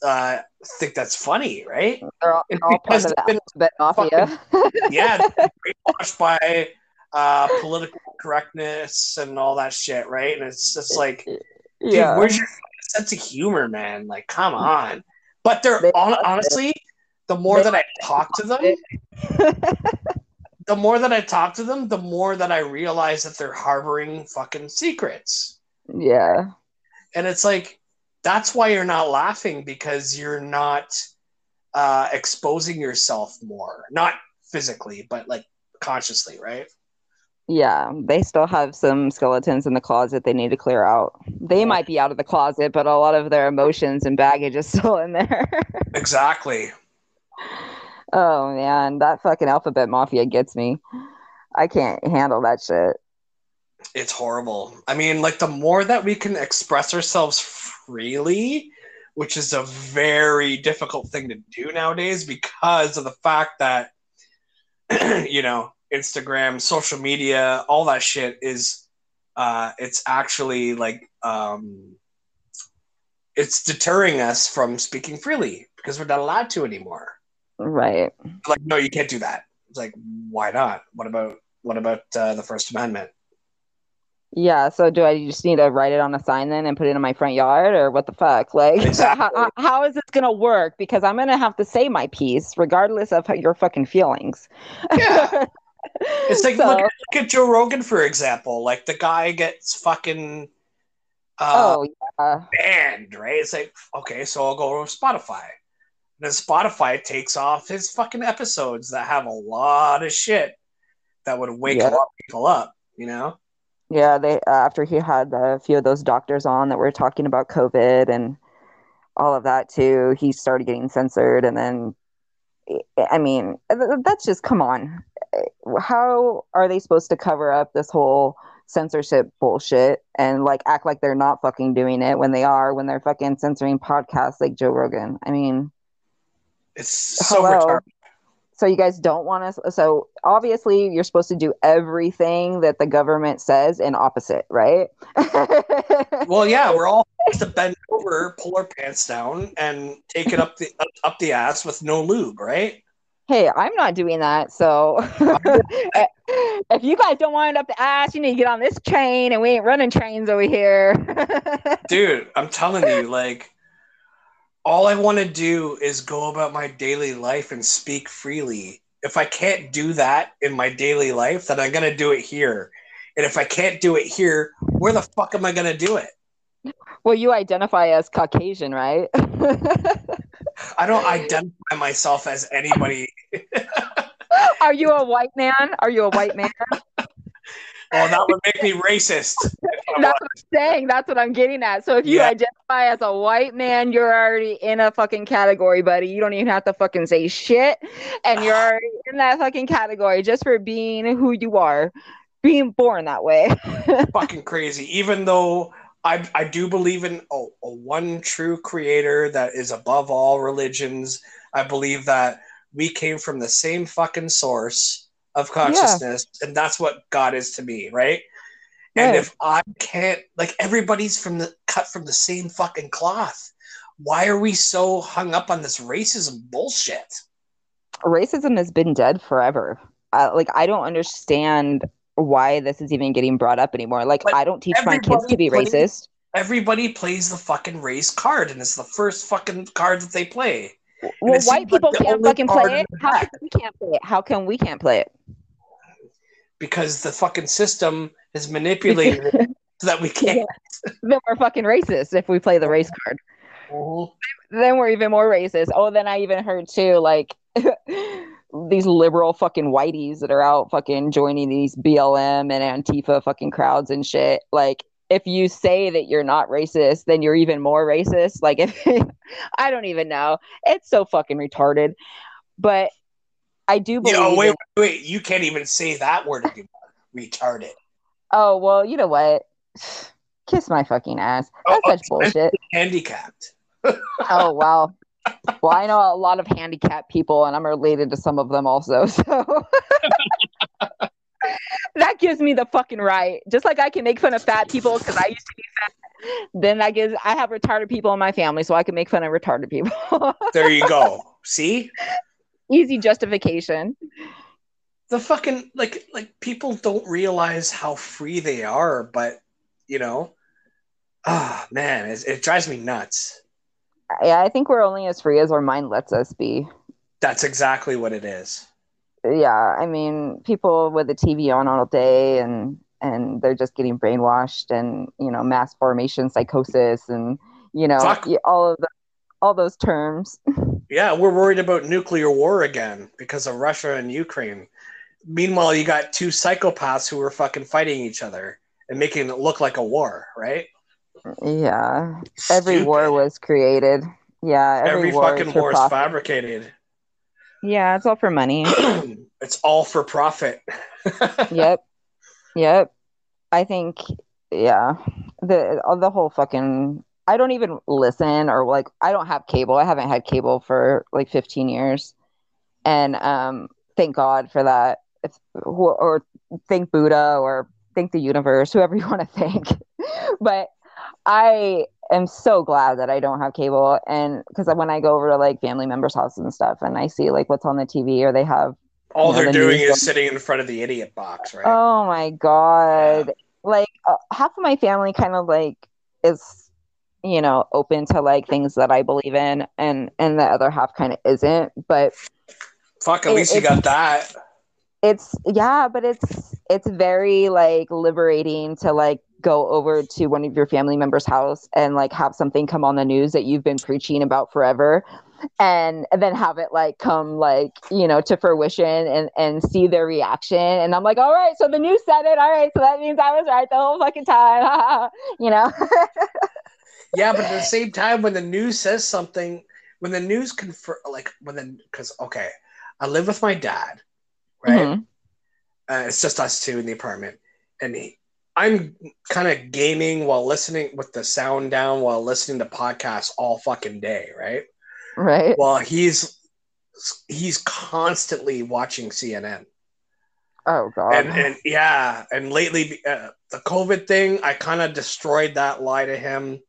uh, think that's funny, right? They're all, all part of the it's been alphabet mafia. yeah, brainwashed by uh, political correctness and all that shit, right? And it's just like, dude, yeah. where's your sense of humor, man? Like, come on. But they're They- hon- honestly, the more that I talk to them, the more that I talk to them, the more that I realize that they're harboring fucking secrets. yeah. And it's like, that's why you're not laughing because you're not uh, exposing yourself more, not physically, but like consciously, right? Yeah, they still have some skeletons in the closet they need to clear out. They might be out of the closet, but a lot of their emotions and baggage is still in there. Exactly. Oh man, that fucking alphabet mafia gets me. I can't handle that shit. It's horrible. I mean, like the more that we can express ourselves freely, which is a very difficult thing to do nowadays because of the fact that you know, Instagram, social media, all that shit is uh it's actually like um it's deterring us from speaking freely because we're not allowed to anymore. Right. Like no, you can't do that. It's like why not? What about what about uh, the first amendment? Yeah, so do I just need to write it on a sign then and put it in my front yard or what the fuck? Like, Exactly. how, how is this going to work? Because I'm going to have to say my piece regardless of your fucking feelings. Yeah. It's like So- look, at, look at Joe Rogan for example. Like the guy gets fucking uh, oh, yeah. banned, right? It's like okay, so I'll go to Spotify. And then Spotify takes off his fucking episodes that have a lot of shit that would wake Yeah. a lot of people up. You know? Yeah, they uh, after he had a few of those doctors on that were talking about COVID and all of that too, he started getting censored, and then I mean, that's just come on. How are they supposed to cover up this whole censorship bullshit and like act like they're not fucking doing it when they are when they're fucking censoring podcasts like Joe Rogan? I mean, It's so Hello. retarded. so you guys don't want us so obviously you're supposed to do everything that the government says and opposite right Well, yeah, we're all supposed to bend over, pull our pants down, and take it up the up, up the ass with no lube, right? hey i'm not doing that so if you guys don't want it up the ass you need to get on this train and we ain't running trains over here Dude, I'm telling you, like, all I want to do is go about my daily life and speak freely. If I can't do that in my daily life, then I'm going to do it here. And if I can't do it here, where the fuck am I going to do it? well you identify as caucasian right I don't identify myself as anybody. are you a white man are you a white man Oh, that would make me racist. that's what i'm saying that's what i'm getting at so if you Yeah. identify as a white man you're already in a fucking category buddy you don't even have to fucking say shit and you're already in that fucking category just for being who you are being born that way fucking crazy. Even though I, I do believe in a, a one true creator that is above all religions. I believe that we came from the same fucking source of consciousness, and that's what God is to me, right? And Right. if I can't, like, everybody's from the cut from the same fucking cloth. Why are we so hung up on this racism bullshit? racism has been dead forever. Uh, like I don't understand why this is even getting brought up anymore. Like But I don't teach my kids to be plays- racist. Everybody plays the fucking race card, and it's the first fucking card that they play. Well, it white people the can't fucking play it. How come we can't play it? How come we can't play it? because the fucking system is manipulated so that we can't. then we're fucking racist if we play the race card. Mhm. Then we're even more racist. Oh, then I even heard too, like these liberal fucking whiteys that are out fucking joining these BLM and Antifa fucking crowds and shit. Like, if you say that you're not racist, then you're even more racist. Like, if I don't even know, it's so fucking retarded. But I do You oh, believe. know, wait, wait, wait, you can't even say that word anymore. Retarded. oh well, you know what? Kiss my fucking ass. Oh, That's such oh, bullshit. Handicapped. Oh wow. Well, I know a lot of handicapped people, and I'm related to some of them also. So that gives me the fucking right. Just like I can make fun of fat people because I used to be fat. Then I gives I have retarded people in my family, so I can make fun of retarded people. There you go. See? Easy justification. the fucking like like people don't realize how free they are but you know ah man it, it drives me nuts Yeah, I think we're only as free as our mind lets us be. that's exactly what it is Yeah, I mean, people with the TV on all day and and they're just getting brainwashed and you know mass formation psychosis and you know Fuck. all of the all those terms. yeah we're worried about nuclear war again because of russia and ukraine meanwhile you got two psychopaths who are fucking fighting each other and making it look like a war right Yeah, every Stupid. war was created. Yeah, every, every, war fucking war is fabricated Yeah, it's all for money. it's all for profit yep, yep. I think yeah, the the whole fucking. I don't even listen or like I don't have cable. I haven't had cable for like 15 years, and um, thank God for that. If, or, or thank Buddha or thank the universe, whoever you want to thank. but I am so glad that I don't have cable, and because when I go over to like family members' houses and stuff, and I see like what's on the TV, or they have all Yeah, they're the doing is sitting in front of the idiot box right? Oh my god. Like uh, half of my family kind of like is you know open to like things that I believe in and and the other half kind of isn't, but fuck at It- least you got that. It's yeah, but it's it's very like liberating to like go over to one of your family members' house and like have something come on the news that you've been preaching about forever and, and then have it like come like you know to fruition and and see their reaction. And I'm like all right so the news said it. All right so that means I was right the whole fucking time. You know? Yeah, but at the same time, when the news says something, when the news confirm, like when the, because okay, I live with my dad, right? Mhm. Uh, it's just us two in the apartment, and he, I'm kind of gaming while listening with the sound down while listening to podcasts all fucking day, right? right Well, he's he's constantly watching CNN, oh god and and yeah, and lately uh, the COVID thing, I kind of destroyed that lie to him,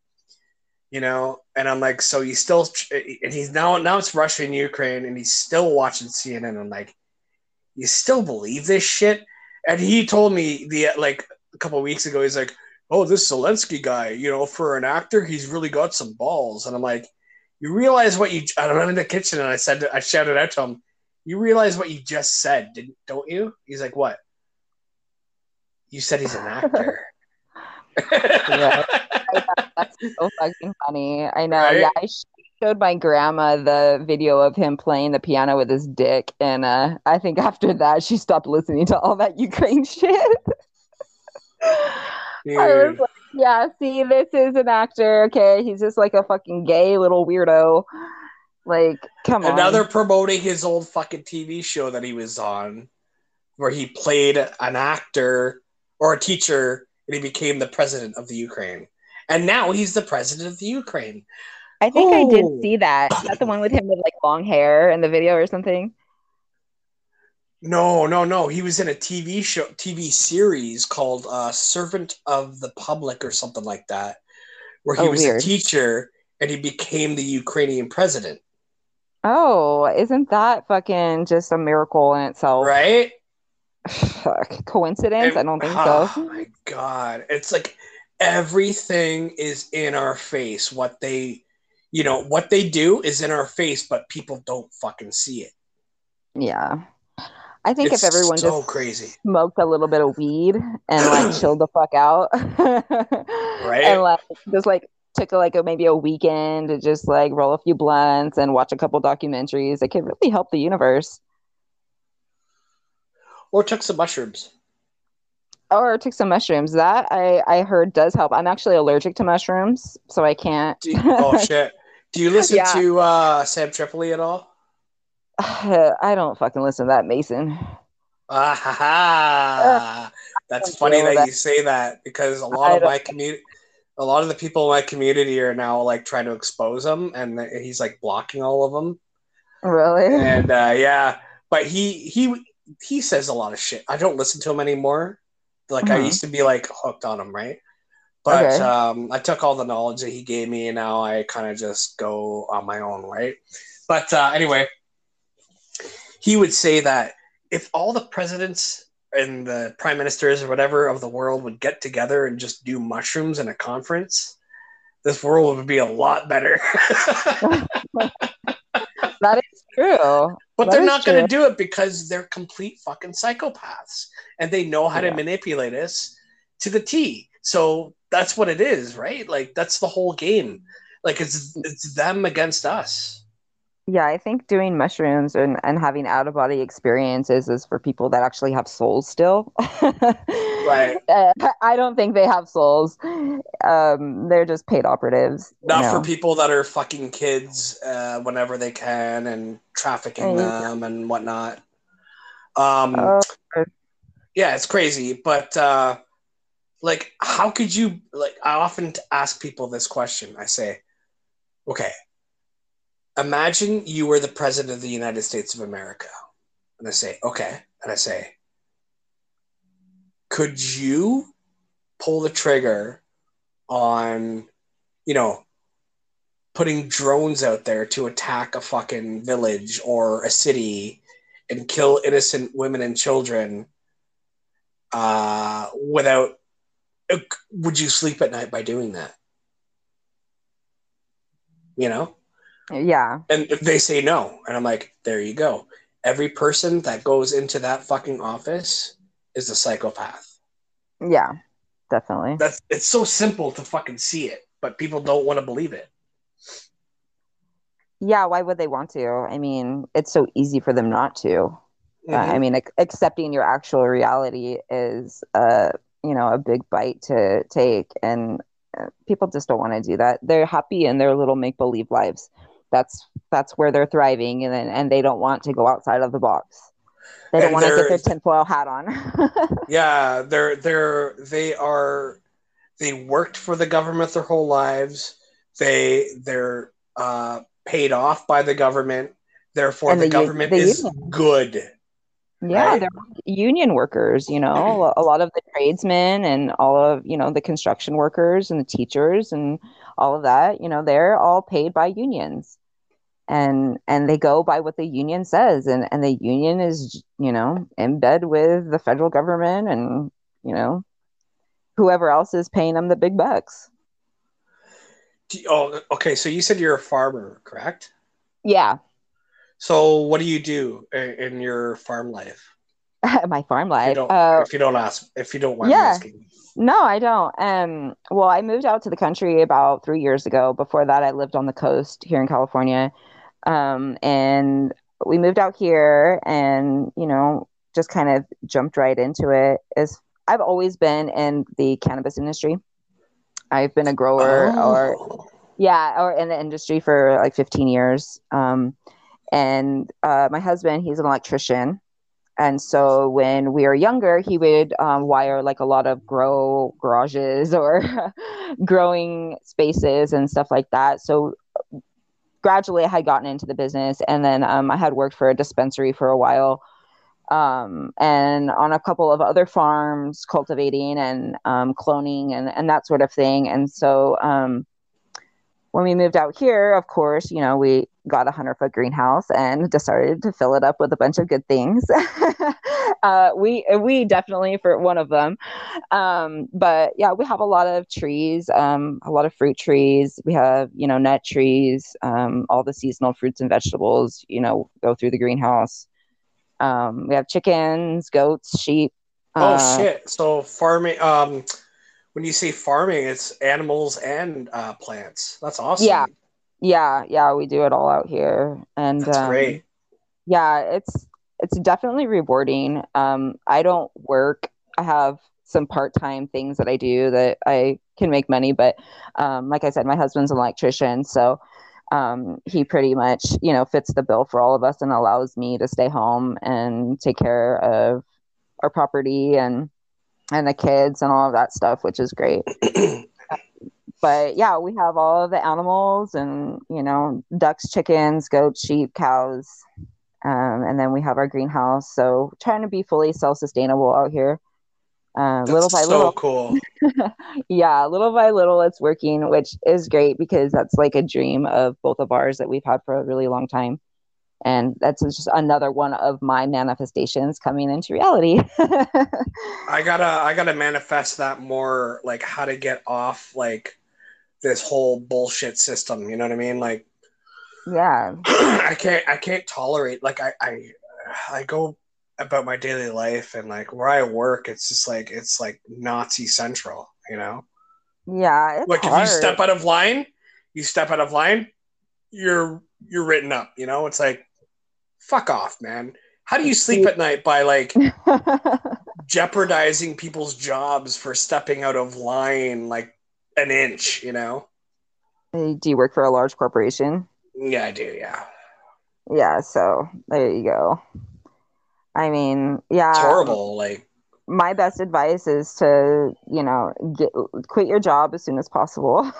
you know. And I'm like, so he's still, and he's now now it's Russia and Ukraine, and he's still watching CNN. I'm like, you still believe this shit? And he told me the like a couple of weeks ago, he's like, oh, this Zelensky guy, you know, for an actor, he's really got some balls. And I'm like, you realize what you? And I'm in the kitchen, and I said, I shouted out to him, you realize what you just said, didn't? Don't you? He's like, what? You said he's an actor. Yeah. That's so fucking funny. I know. Right? Yeah, I sh- showed my grandma the video of him playing the piano with his dick, and uh, I think after that she stopped listening to all that Ukraine shit. I was like, yeah, see, this is an actor. Okay, he's just like a fucking gay little weirdo. Like, come And now on. they're promoting his old fucking TV show that he was on, where he played an actor or a teacher, and he became the president of the Ukraine. And now he's the president of the Ukraine. I think I did Oh. see that. Is that the one with him with like long hair in the video or something? No, no, no. He was in a TV show, TV series called uh, "Servant of the Public" or something like that, where he Oh, was weird. a teacher and he became the Ukrainian president. Oh, isn't that fucking just a miracle in itself? Right? Fuck. Coincidence? I don't think oh so. Oh my god it's like everything is in our face what they you know what they do is in our face but people don't fucking see it Yeah. I think it's if everyone so just crazy. smoked a little bit of weed and like chilled the fuck out, Right? And like just like took a, like a, maybe a weekend to just like roll a few blunts and watch a couple documentaries, it could really help the universe. Or took some mushrooms. Or took some mushrooms. That I I heard does help. I'm actually allergic to mushrooms, so I can't. Do you- oh shit! Do you listen Yeah. to uh, Sam Tripoli at all? I don't fucking listen to that, Mason. Ah, ha, ha. That's funny that that- you say that because a lot I of my community, a lot of the people in my community are now like trying to expose him, and he's like blocking all of them. Really? And uh, yeah, but he he he says a lot of shit. I don't listen to him anymore. Like I Mhm. used to be like hooked on him, right? But Okay. um, I took all the knowledge that he gave me, and now I kind of just go on my own, right? But uh, anyway, he would say that if all the presidents and the prime ministers or whatever of the world would get together and just do mushrooms in a conference, this world would be a lot better. that is true. But That they're not going to do it because they're complete fucking psychopaths and they know how Yeah. to manipulate us to the T. So that's what it is, right? Like that's the whole game. Like it's it's them against us. Yeah, I think doing mushrooms and, and having out of body experiences is for people that actually have souls still. Right. Uh, I don't think they have souls. Um, they're just paid operatives. Not know. for people that are fucking kids uh, whenever they can and trafficking Yeah. them and whatnot. Um, Oh, yeah, it's crazy. But uh, like, how could you like? I often ask people this question. I say, okay, imagine you were the president of the United States of America, and I say, okay, and I say, could you pull the trigger on, you know, putting drones out there to attack a fucking village or a city and kill innocent women and children uh, without would you sleep at night by doing that? You know yeah. and they say no and i'm like there you go every person that goes into that fucking office is a psychopath Yeah. Definitely. that's it's so simple to fucking see it but people don't want to believe it Yeah. Why would they want to? I mean, it's so easy for them not to. Uh, I Mhm. mean, ac- accepting your actual reality is, a you know, a big bite to take, and uh, people just don't want to do that. They're happy in their little make believe lives. That's that's where they're thriving, and then and they don't want to go outside of the box. They don't And want to get their tinfoil hat on. yeah they're they're they are they worked for the government their whole lives they they're uh paid off by the government therefore the, the government the is union. good Yeah, Right. they're union workers, you know, a lot of the tradesmen and all of, you know, the construction workers and the teachers and all of that, you know, they're all paid by unions. And and they go by what the union says and and the union is, you know, in bed with the federal government and, you know, whoever else is paying them the big bucks. You- oh okay so you said you're a farmer correct Yeah, so what do you do in, in your farm life my farm if you life. Uh, if you don't ask if you don't mind yeah. asking No, I don't. Um, well, I moved out to the country about three years ago. Before that, I lived on the coast here in California. Um, and we moved out here and, you know, just kind of jumped right into it. As I've always been in the cannabis industry. I've been a grower or Oh. yeah, or in the industry for like 15 years. Um, and uh, my husband, he's an electrician. And so when we were younger, he would um, wire like a lot of grow garages or growing spaces and stuff like that. So gradually I had gotten into the business. And then um, I had worked for a dispensary for a while um, and on a couple of other farms cultivating and um, cloning and, and that sort of thing. And so um, when we moved out here, of course, you know, we got a hundred foot greenhouse and decided to fill it up with a bunch of good things. uh, we we definitely for one of them, um, but yeah, we have a lot of trees, um, a lot of fruit trees. We have you know nut trees, um, all the seasonal fruits and vegetables. You know, go through the greenhouse. Um, we have chickens, goats, sheep. Oh uh, shit! So farming. Um, when you say farming, it's animals and uh, plants. That's awesome. Yeah. Yeah, yeah, we do it all out here, and That's um, great. yeah, it's it's definitely rewarding. Um, I don't work. I have some part time things that I do that I can make money, but um, like I said, my husband's an electrician, so um, he pretty much you know fits the bill for all of us and allows me to stay home and take care of our property and and the kids and all of that stuff, which is great. but yeah, we have all of the animals and you know ducks, chickens, goats, sheep, cows, um, and then we have our greenhouse. So trying to be fully self sustainable out here. Uh, little by so little, cool. yeah, little by little, it's working, which is great because that's like a dream of both of ours that we've had for a really long time. And that's just another one of my manifestations coming into reality. I gotta I gotta manifest that more like how to get off like this whole bullshit system. You know what I mean? Like yeah, I can't I can't tolerate like I I I go about my daily life and like where I work, it's just like it's like Nazi central. You know, yeah. Like if you step out of line, you step out of line, you're you're written up. You know, it's like fuck off, man. How do you sleep at night by like jeopardizing people's jobs for stepping out of line like an inch, you know? Do you work for a large corporation? Yeah, I do, yeah. Yeah, so there you go. I mean, yeah. It's horrible. Like My best advice is to, you know, get quit your job as soon as possible.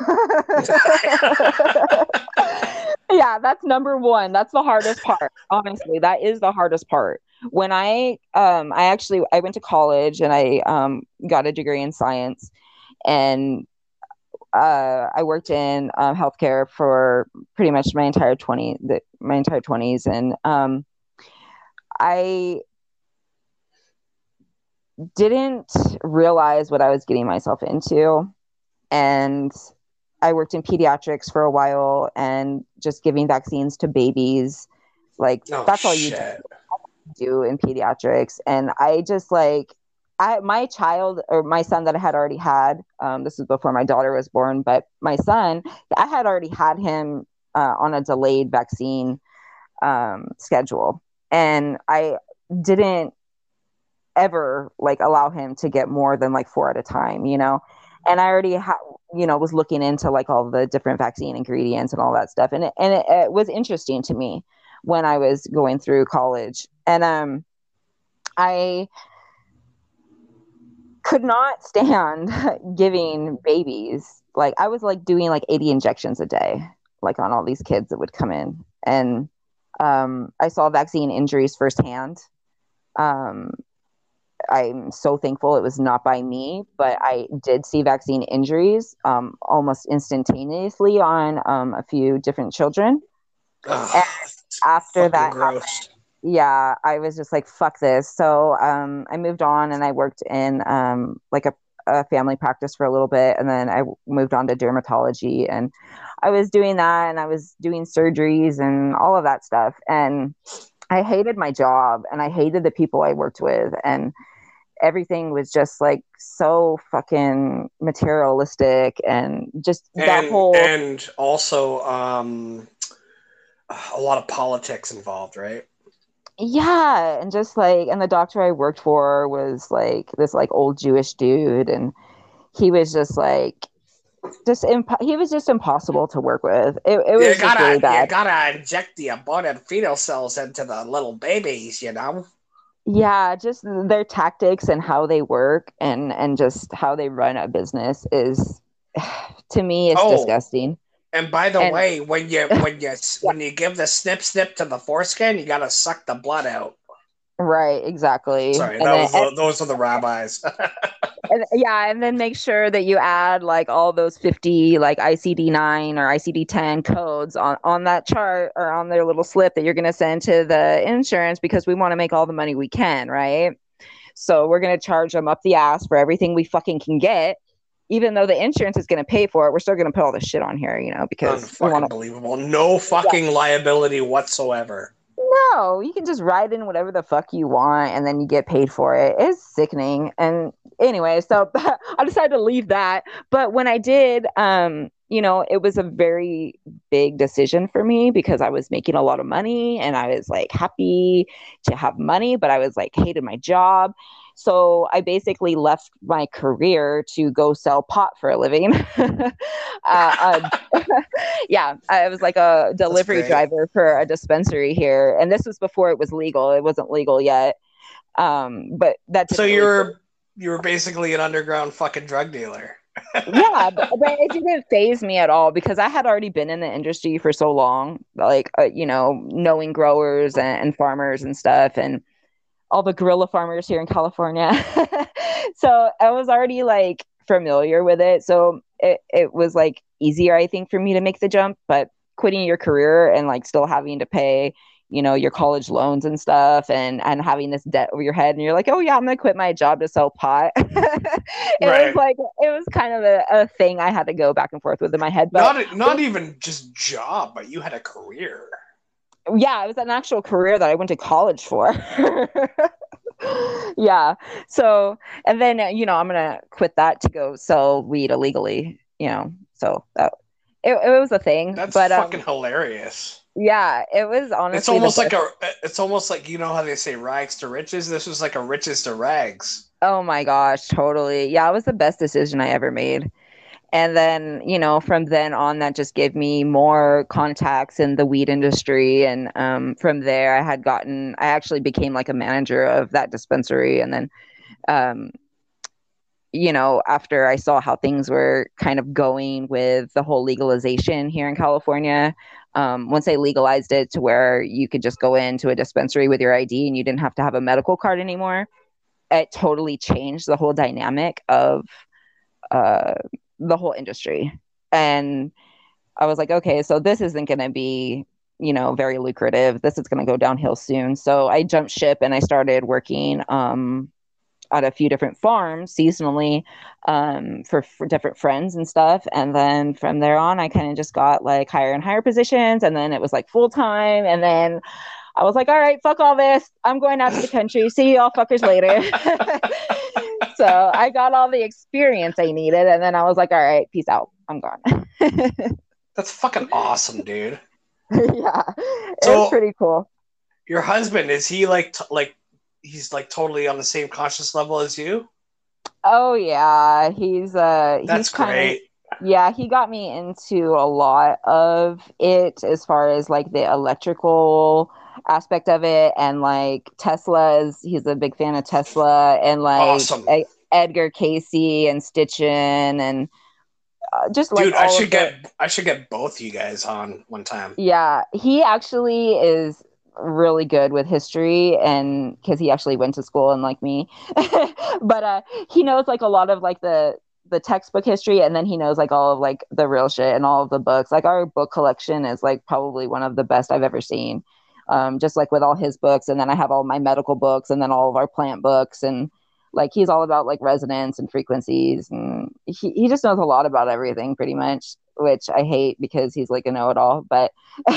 yeah, that's number one. That's the hardest part. Honestly, that is the hardest part. When I um I actually I went to college and I um got a degree in science and uh, I worked in um, healthcare for pretty much my entire 20 the, my entire 20s and um, I didn't realize what I was getting myself into. And I worked in pediatrics for a while and just giving vaccines to babies. Like oh, that's all you shit. do in pediatrics. And I just like I my child or my son that I had already had um, this was before my daughter was born but my son I had already had him uh, on a delayed vaccine um, schedule. And I didn't ever like allow him to get more than like four at a time you know? And I already had you know was looking into like all the different vaccine ingredients and all that stuff. And it, and it, it was interesting to me when I was going through college. And um I could not stand giving babies. Like I was like doing like 80 injections a day like on all these kids that would come in. And um, I saw vaccine injuries firsthand. Um, I'm so thankful it was not by me but I did see vaccine injuries um, almost instantaneously on um, a few different children. Ugh, after that gross. Yeah, I was just like, fuck this. So um, I moved on and I worked in um, like a, a family practice for a little bit. And then I w- moved on to dermatology and I was doing that and I was doing surgeries and all of that stuff. And I hated my job and I hated the people I worked with. And everything was just like so fucking materialistic and just that and, whole. and also um a lot of politics involved, right? Yeah and just like and the doctor i worked for was like this like old jewish dude and he was just like just imp- he was just impossible to work with it, it was gotta really you gotta inject the aborted fetal cells into the little babies, you know? yeah just their tactics and how they work and and just how they run a business is to me it's Oh. disgusting And by the And- way, when you when you when you give the snip snip to the foreskin, you gotta suck the blood out. right exactly Sorry, and that then- was those are the rabbis. and, yeah and then make sure that you add like all those 50 like icd-9 or icd-10 codes on on that chart or on their little slip that you're going to send to the insurance because we want to make all the money we can right so we're going to charge them up the ass for everything we fucking can get even though the insurance is going to pay for it we're still going to put all this shit on here you know because unbelievable. No fucking liability whatsoever. No, you can just ride in whatever the fuck you want and then you get paid for it. It's sickening. And anyway, so I decided to leave that. But when I did, um, you know, it was a very big decision for me because I was making a lot of money and I was like happy to have money, but I was like hated my job. So I basically left my career to go sell pot for a living. uh, uh, yeah, I was like a delivery driver for a dispensary here, and this was before it was legal. It wasn't legal yet, um, but that's so you're you were basically an underground fucking drug dealer. yeah, but, but, it didn't phase me at all because I had already been in the industry for so long, like uh, you know, knowing growers and, and farmers and stuff, and all the guerrilla farmers here in California. so I was already like familiar with it. So it, it was like easier, I think, for me to make the jump. But quitting your career and like still having to pay, you know, your college loans and stuff and and having this debt over your head and you're like, oh yeah, I'm gonna quit my job to sell pot. it right. was like it was kind of a, a thing I had to go back and forth with in my head. But not not even just job, but you had a career yeah, it was an actual career that I went to college for. yeah. So, and then, uh, you know, I'm going to quit that to go sell weed illegally, you know. So that it, it was a thing. That's but, fucking um, hilarious. Yeah, it was honestly. It's almost like a. It's almost like you know how they say rags to riches. This was like a riches to rags. Oh my gosh, totally. Yeah, it was the best decision I ever made and then you know from then on that just gave me more contacts in the weed industry. And um, from there i had gotten i actually became like a manager of that dispensary. And then um, you know after i saw how things were kind of going with the whole legalization here in california um, once they legalized it to where you could just go into a dispensary with your id and you didn't have to have a medical card anymore it totally changed the whole dynamic of uh, the whole industry. And I was like, okay, so this isn't going to be, you know, very lucrative. This is going to go downhill soon. So I jumped ship and I started working um, at a few different farms seasonally um, for, for different friends and stuff. And then from there on, I kind of just got like higher and higher positions. And then it was like full time. And then I was like, all right, fuck all this. I'm going out to the country. See you all fuckers later. so I got all the experience I needed, and then I was like, all right, peace out. I'm gone. That's fucking awesome, dude. yeah, it's so pretty cool. Your husband is he like t- like he's like totally on the same conscious level as you? Oh yeah, he's uh That's he's great. Kinda, yeah, he got me into a lot of it as far as like the electrical aspect of it and like Tesla's he's a big fan of Tesla and like awesome. Edgar Cayce and Sitchin and uh, just like dude I should get I should get both you guys on one time. Yeah, he actually is really good with history and because he actually went to school and like me but uh he knows like a lot of like the the textbook history and then he knows like all of like the real shit and all of the books like our book collection is like probably one of the best i've ever seen um, just like with all his books. And then I have all my medical books and then all of our plant books. And like he's all about like resonance and frequencies. And he, he just knows a lot about everything pretty much, which I hate because he's like a know it all. But,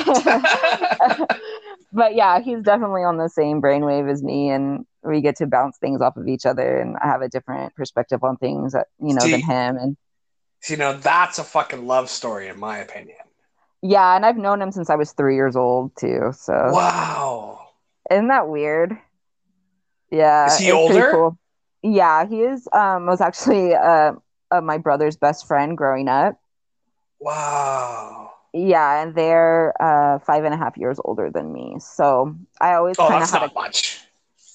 but yeah, he's definitely on the same brainwave as me. And we get to bounce things off of each other. And I have a different perspective on things, that, you know, See, than him. And, you know, that's a fucking love story, in my opinion. Yeah, and I've known him since I was three years old too. So wow, isn't that weird? Yeah, is he older? Cool. Yeah, he is. Um, was actually uh, uh, my brother's best friend growing up. Wow. Yeah, and they're uh, five and a half years older than me. So I always oh, kind of had a, much.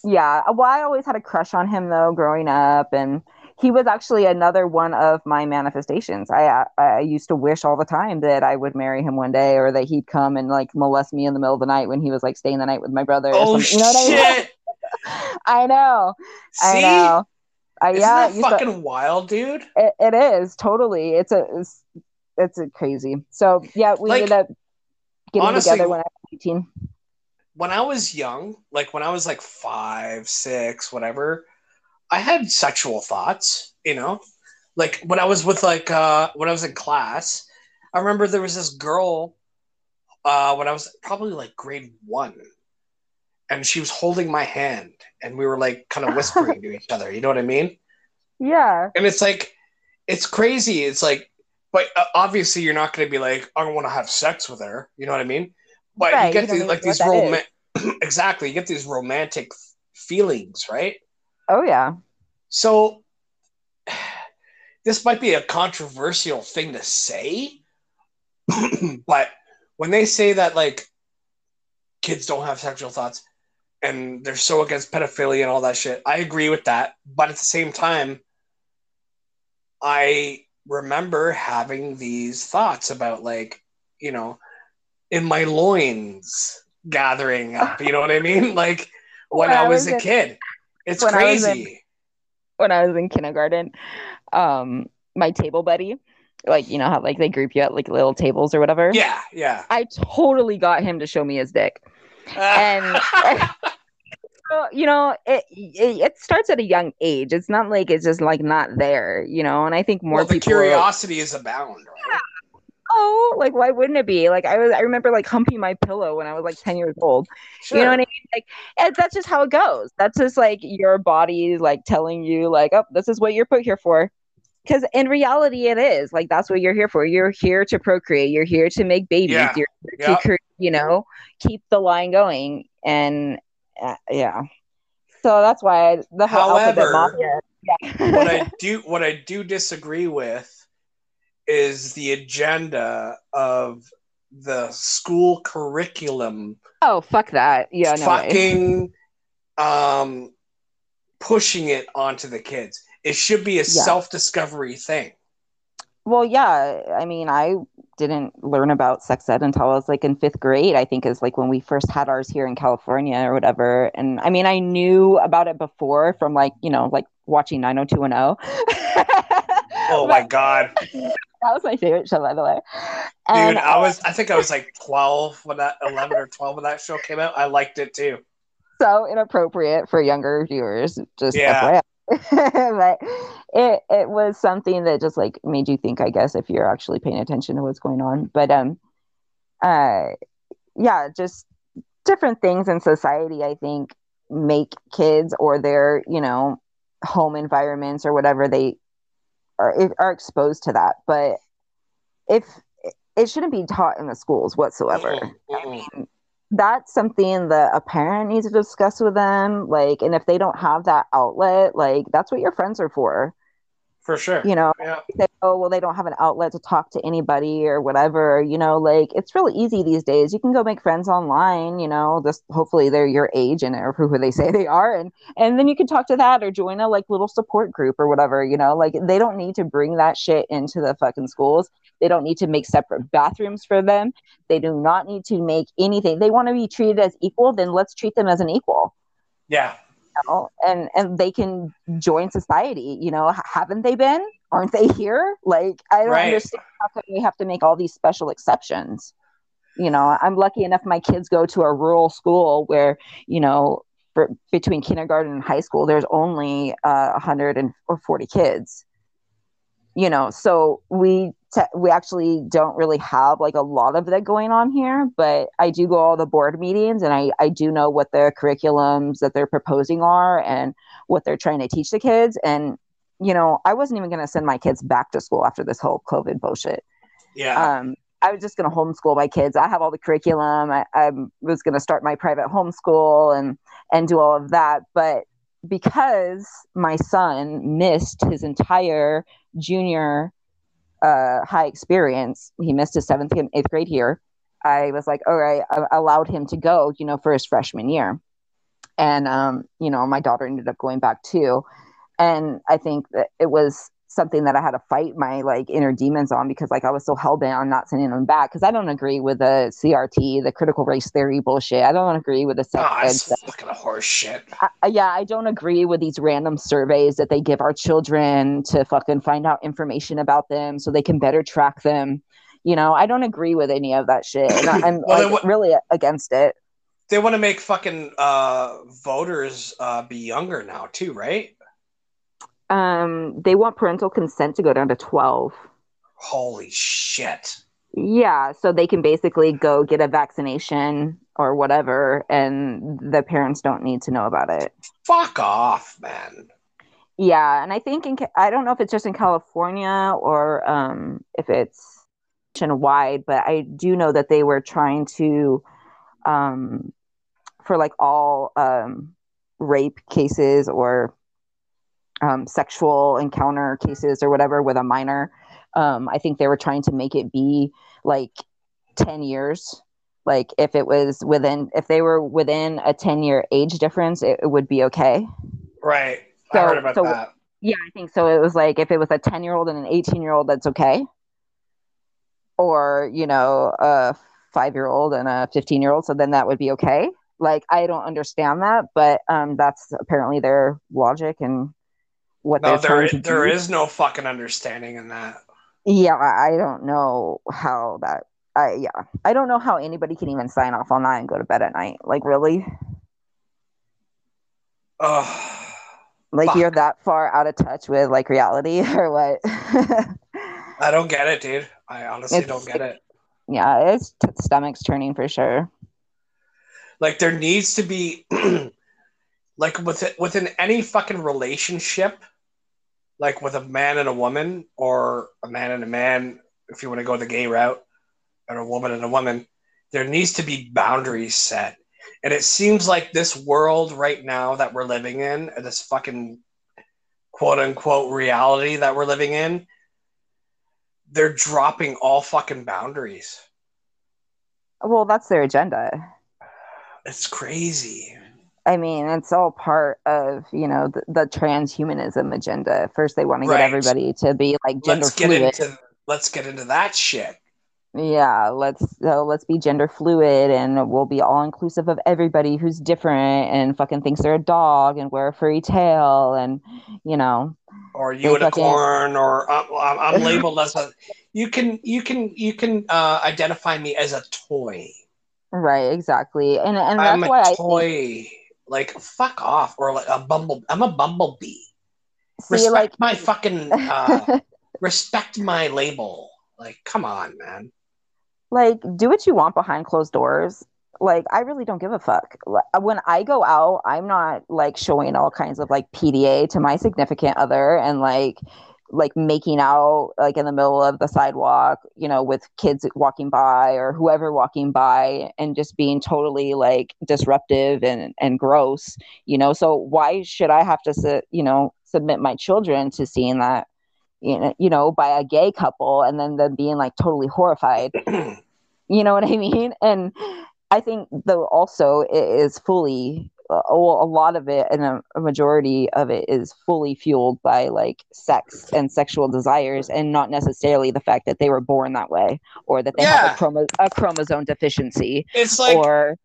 Yeah, well, I always had a crush on him though, growing up, and he was actually another one of my manifestations. I uh, I used to wish all the time that I would marry him one day, or that he'd come and like molest me in the middle of the night when he was like staying the night with my brother. Oh shit! You know I, mean? I, know. See? I know. I, Isn't yeah, that fucking to, wild, dude? It, it is totally. It's a it's, it's a crazy. So yeah, we like, ended up getting honestly, together when I was eighteen. When I was young, like when I was like five, six, whatever, I had sexual thoughts, you know, like when I was with like uh, when I was in class. I remember there was this girl uh, when I was probably like grade one, and she was holding my hand and we were like kind of whispering to each other. You know what I mean? Yeah. And it's like, it's crazy. It's like, but uh, obviously you're not going to be like, I don't want to have sex with her. You know what I mean? But Right, you get you these, like these romantic, exactly. You get these romantic feelings, right? Oh yeah. So this might be a controversial thing to say, but when they say that like kids don't have sexual thoughts and they're so against pedophilia and all that shit, I agree with that. But at the same time, I remember having these thoughts about like, you know, in my loins gathering up. You know what I mean? Like when, When I I was, was a kid. It's when I was in- crazy. When I was in kindergarten, um, my table buddy, like you know how like they group you at like little tables or whatever. yeah, yeah. I totally got him to show me his dick. And- So, you know, it, it it starts at a young age. It's not like it's just like not there, you know. And I think more well, people like, curiosity is abound, right? Oh, like why wouldn't it be? Like I was, I remember like humping my pillow when I was like ten years old. You know what I mean? Like and that's just how it goes. That's just like your body like telling you like, oh, this is what you're put here for. Because in reality, it is like that's what you're here for. You're here to procreate. You're here to make babies. Yeah. You're here Yeah. to, you know, keep the line going. And uh, yeah, so that's why I, the whole alphabet However, mafia. Yeah. what I do what I do disagree with is the agenda of the school curriculum oh fuck that. Yeah, no way. fucking um pushing it onto the kids. It should be a self-discovery thing. Well, yeah. I mean, I didn't learn about sex ed until I was like in fifth grade, I think is like when we first had ours here in California or whatever. And I mean, I knew about it before from like, you know, like watching 90210. Oh my god. That was my favorite show, by the way. Dude, And, I was I think I was like 12 when that 11 or 12 when that show came out. I liked it too. so inappropriate for younger viewers. Just Yeah. But it it was something that just like made you think, I guess, if you're actually paying attention to what's going on. But um, uh, yeah, just different things in society. I think make kids or their you know home environments or whatever they are are exposed to that. But if it shouldn't be taught in the schools whatsoever mm-hmm. Mm-mm, mm-hmm. mm-mm. that's something that a parent needs to discuss with them like and if they don't have that outlet like that's what your friends are for For sure. you know Yeah. say, oh well they don't have an outlet to talk to anybody or whatever you know like it's really easy these days you can go make friends online you know just hopefully they're your age and or who they say they are and and then you can talk to that or join a like little support group or whatever you know like they don't need to bring that shit into the fucking schools they don't need to make separate bathrooms for them they do not need to make anything they want to be treated as equal then let's treat them as an equal Yeah. Know, and and they can join society. You know, haven't they been? Aren't they here? Like, I don't Right. understand how come we have to make all these special exceptions. You know, I'm lucky enough my kids go to a rural school where you know, for between kindergarten and high school, there's only uh, 140 kids. You know, so we te- we actually don't really have like a lot of that going on here, but I do go all the board meetings and I, I do know what the curriculums that they're proposing are and what they're trying to teach the kids. And, you know, I wasn't even going to send my kids back to school after this whole COVID bullshit. Yeah. Um, I was just going to homeschool my kids. I have all the curriculum. I, I was going to start my private homeschool and, and do all of that. But because my son missed his entire junior uh, high experience. He missed his seventh and eighth grade year. I was like, all right, I allowed him to go, you know, for his freshman year. And, um, you know, my daughter ended up going back too. And I think that it was something that I had to fight my like inner demons on because like I was so hell bent on not sending them back because I don't agree with the CRT, the critical race theory bullshit. I don't agree with the sex Oh, ed stuff. fucking horse shit. I, yeah, I don't agree with these random surveys that they give our children to fucking find out information about them so they can better track them. You know, I don't agree with any of that shit. And I'm Well, like, really against it. They want to make fucking uh, voters uh, be younger now too, right? Um, they want parental consent to go down to 12. Holy shit! Yeah, so they can basically go get a vaccination or whatever and the parents don't need to know about it Fuck off, man. yeah and i think in i don't know if it's just in california or um if it's nationwide but i do know that they were trying to um for like all um rape cases or um, sexual encounter cases or whatever with a minor. Um, I think they were trying to make it be like 10 years. Like if it was within, if they were within a 10 year age difference, it, it would be okay. Right. I So- heard about so- that. Yeah, I think so. It was like if it was a 10 year old and an 18 year old, that's okay. Or, you know, a five year old and a 15 year old. So then that would be okay. Like, I don't understand that, but um, that's apparently their logic and what No, they're there there is no fucking understanding in that. Yeah, I don't know how that. I yeah, I don't know how anybody can even sign off on that and go to bed at night. Like really, Ugh. like Fuck. you're that far out of touch with like reality or what? I don't get it, dude. I honestly It's- don't get it. yeah, it's t- stomach's turning for sure. Like there needs to be like within within any fucking relationship, like with a man and a woman, or a man and a man, if you want to go the gay route, or a woman and a woman, there needs to be boundaries set. And it seems like this world right now that we're living in, this fucking quote unquote reality that we're living in, they're dropping all fucking boundaries. Well, that's their agenda. It's crazy. I mean, it's all part of you know the, the transhumanism agenda. First, they want to Right. get everybody to be like gender Let's get fluid. into let's get into that shit. yeah let's so let's be gender fluid and we'll be all inclusive of everybody who's different and fucking thinks they're a dog and wear a furry tail and you know or They fucking- unicorn, or I'm, I'm, labeled as a. You can you can you can uh, identify me as a toy. right exactly and and that's I'm a why i think, toy. Like fuck off, or like a bumble. I'm a bumblebee. see Respect like my fucking. Uh, respect my label. Like, come on, man. like do what you want behind closed doors like i really don't give a fuck when i go out i'm not like showing all kinds of like pda to my significant other and like like making out like in the middle of the sidewalk you know with kids walking by or whoever walking by and just being totally like disruptive and and gross you know so why should i have to you know submit my children to seeing that you know, you know by a gay couple and then them being like totally horrified you know what I mean? And I think though also it is fully Uh, a lot of it and a, a majority of it is fully fueled by like sex and sexual desires and not necessarily the fact that they were born that way or that they have a, chromo- a chromosome deficiency It's like, or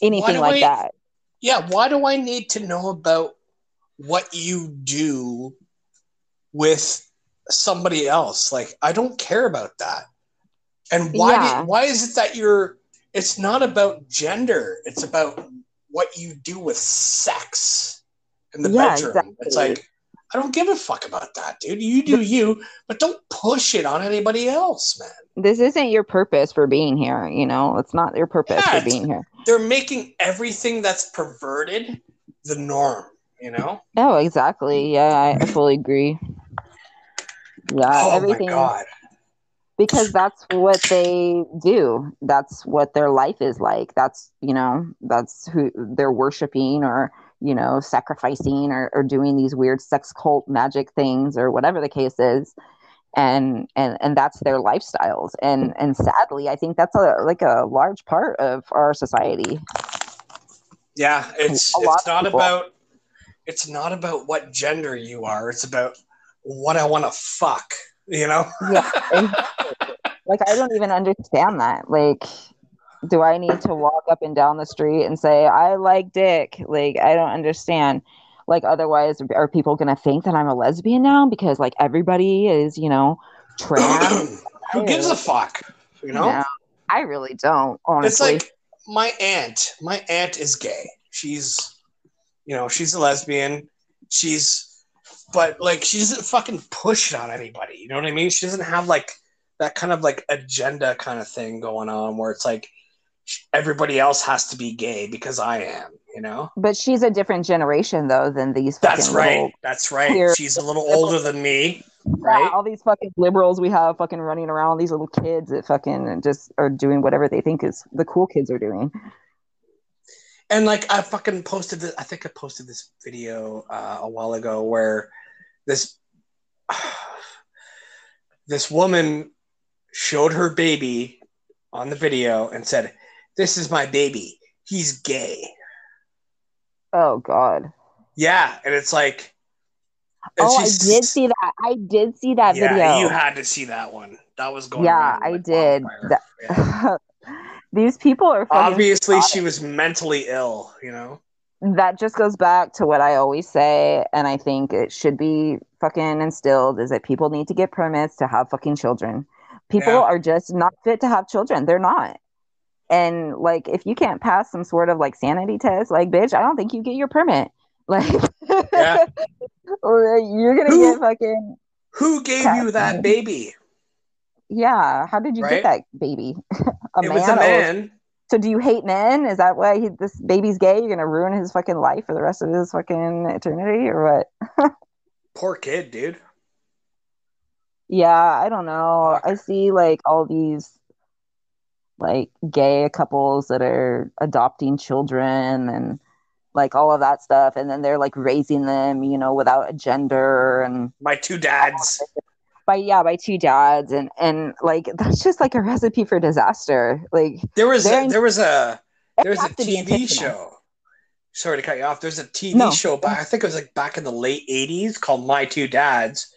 anything like I- that. yeah. Why do I need to know about what you do with somebody else? Like, I don't care about that. And why? Yeah. Did, why is it that you're? It's not about gender. It's about what you do with sex in the Yeah, bedroom. exactly. It's like I don't give a fuck about that, dude. You do you, but don't push it on anybody else, man. This isn't your purpose for being here, you know? It's not your purpose Yeah, for being here. They're making everything that's perverted the norm. You know? Oh, exactly. Yeah, I, fully agree. Yeah, oh everything. my god. Because that's what they do. That's what their life is like. That's you know that's who they're worshiping or you know sacrificing or, or doing these weird sex cult magic things or whatever the case is. And and and that's their lifestyles. And and sadly i think that's a like a large part of our society. Yeah, it's it's not about it's not about what gender you are. It's about what I want to fuck. You know? Yeah, like i don't even understand that like do i need to walk up and down the street and say i like dick like i don't understand like otherwise are people gonna think that i'm a lesbian now because like everybody is you know trans Who gives a fuck? You know? No, i really don't honestly. It's like my aunt. My aunt is gay. She's, you know, she's a lesbian. She's, but like, she doesn't fucking push it on anybody. You know what I mean? She doesn't have like that kind of like agenda kind of thing going on where it's like everybody else has to be gay because I am, you know? But she's a different generation though than these. That's right. That's right. queer- She's a little older than me, Yeah, right? all these fucking liberals we have fucking running around, these little kids that fucking just are doing whatever they think is the cool kids are doing. And like I fucking posted this, I think I posted this video uh, a while ago where this this woman showed her baby on the video and said, "This is my baby. He's gay." Oh god. Yeah, and it's like, and Oh, I did see that. I did see that yeah, video. you had to see that one. That was going. Yeah, I like did. That- Yeah. These people are Obviously, psychotic. she was mentally ill. You know. That just goes back to what I always say, and I think it should be fucking instilled is that people need to get permits to have fucking children. People Yeah. are just not fit to have children. They're not. And like if you can't pass some sort of like sanity test, like bitch, I don't think you get your permit. Like Yeah. you're gonna Who- get fucking Who gave Cat- you that baby? yeah. How did you Right? get that baby? a it man? was a man. So do you hate men? Is that why he, this baby's gay? You're gonna ruin his fucking life for the rest of his fucking eternity, or what? Poor kid, dude. Yeah, I don't know. I see like all these like gay couples that are adopting children and like all of that stuff, and then they're like raising them, you know, without a gender and My two dads. By yeah by two dads and and like that's just like a recipe for disaster. Like There was a, there was a there was a has to be TV show. Sorry to cut you off. There's a TV No. show back. I think it was like back in the late '80s called My Two Dads,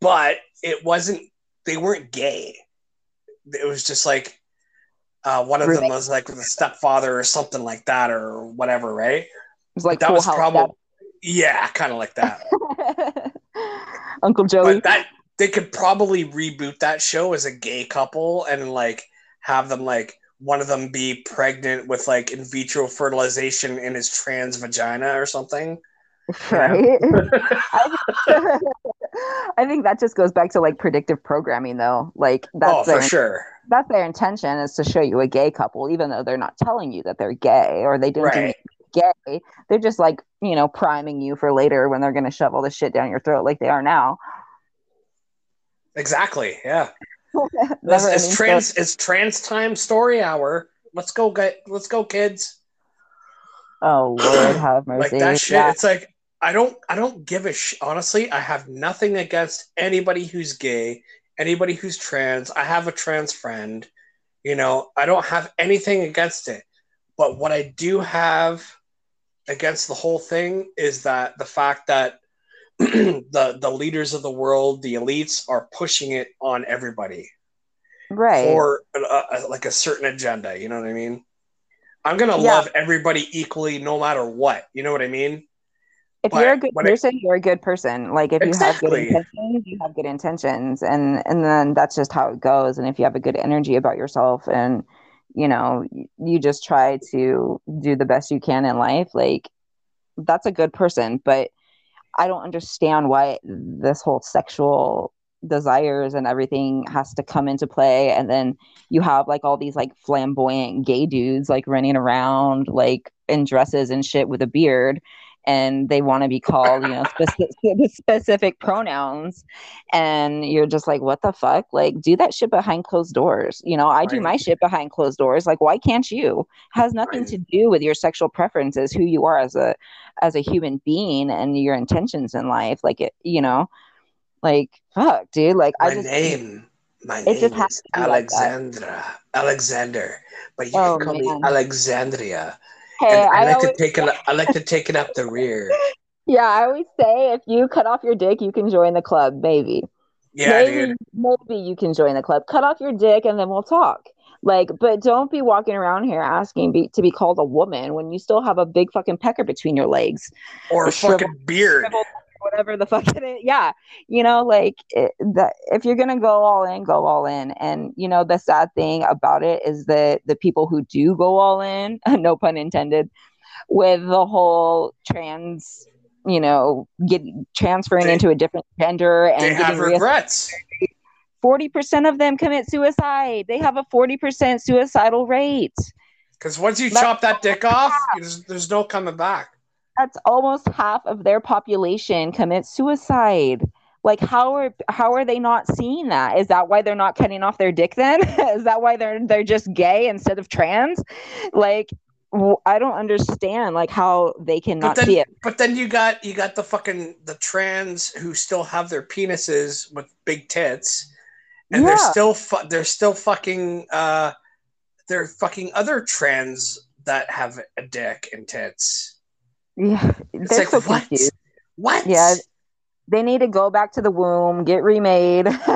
but it wasn't. They weren't gay. It was just like uh, one of them was like with a stepfather or something like that or whatever, right? It's like that Full was probably yeah, kind of like that. Uncle Joey. but that they could probably reboot that show as a gay couple and like have them like one of them be pregnant with like in vitro fertilization in his trans vagina or something. right? I, think, that just goes back to like predictive programming, though. Like that's oh, their for sure. that's their intention is to show you a gay couple, even though they're not telling you that they're gay or they didn't Right. gay. They're just like you know priming you for later when they're going to shove all this shit down your throat like they are now. Exactly. Yeah. It's, it's trans story. it's trans time story hour. Let's go get let's go kids. Oh Lord, have mercy. Like that shit. Yeah. It's like I don't I don't give a sh- honestly, I have nothing against anybody who's gay, anybody who's trans. I have a trans friend. You know, I don't have anything against it. But what I do have against the whole thing is that the fact that the the leaders of the world, the elites are pushing it on everybody right. for like a certain agenda. You know what I mean? I'm gonna Yeah. love everybody equally, no matter what. You know what I mean? if but you're a good when it- person, you're a good person. Like if you have good intentions, you have good intentions, and and then that's just how it goes. And if you have a good energy about yourself, and you know, you just try to do the best you can in life, like that's a good person. But I don't understand why this whole sexual desires and everything has to come into play. And then you have like all these like flamboyant gay dudes like running around like in dresses and shit with a beard and they want to be called, you know, specific, specific pronouns. And you're just like, what the fuck? Like, do that shit behind closed doors. You know, I do my shit behind closed doors. Like, why can't you? Has nothing Right. to do with your sexual preferences, who you are as a as a human being, and your intentions in life. Like, it, you know, like fuck, dude. Like, My I just name, my it name just has is be like. Alexandra, Alexander, but you Oh, can call man. me Alexandria. I, I like always, to take it. I like to take it up the rear. yeah, I always say if you cut off your dick, you can join the club. Maybe. Yeah, maybe dude. maybe you can join the club. Cut off your dick and then we'll talk. Like, but don't be walking around here asking be, to be called a woman when you still have a big fucking pecker between your legs, Or a fucking shriveled- beard. shriveled whatever the fuck it is. Yeah, you know, like it, the, if you're gonna go all in, go all in. And you know, the sad thing about it is that the people who do go all in, no pun intended, with the whole trans, you know, get transferring They- into a different gender and They have regrets. 40% of them commit suicide. They have a 40% suicidal rate. Because once you chop that dick off, there's, there's no coming back. That's almost half of their population commit suicide. Like how are how are they not seeing that? Is that why they're not cutting off their dick then? Is that why they're they're just gay instead of trans? Like I don't understand like how they cannot then, see it. But then you got you got the fucking the trans who still have their penises with big tits, and yeah. they're still fu- they're still fucking uh, they're fucking other trans that have a dick and tits. Yeah, it's like so what? Confused. What? Yeah, they need to go back to the womb, get remade,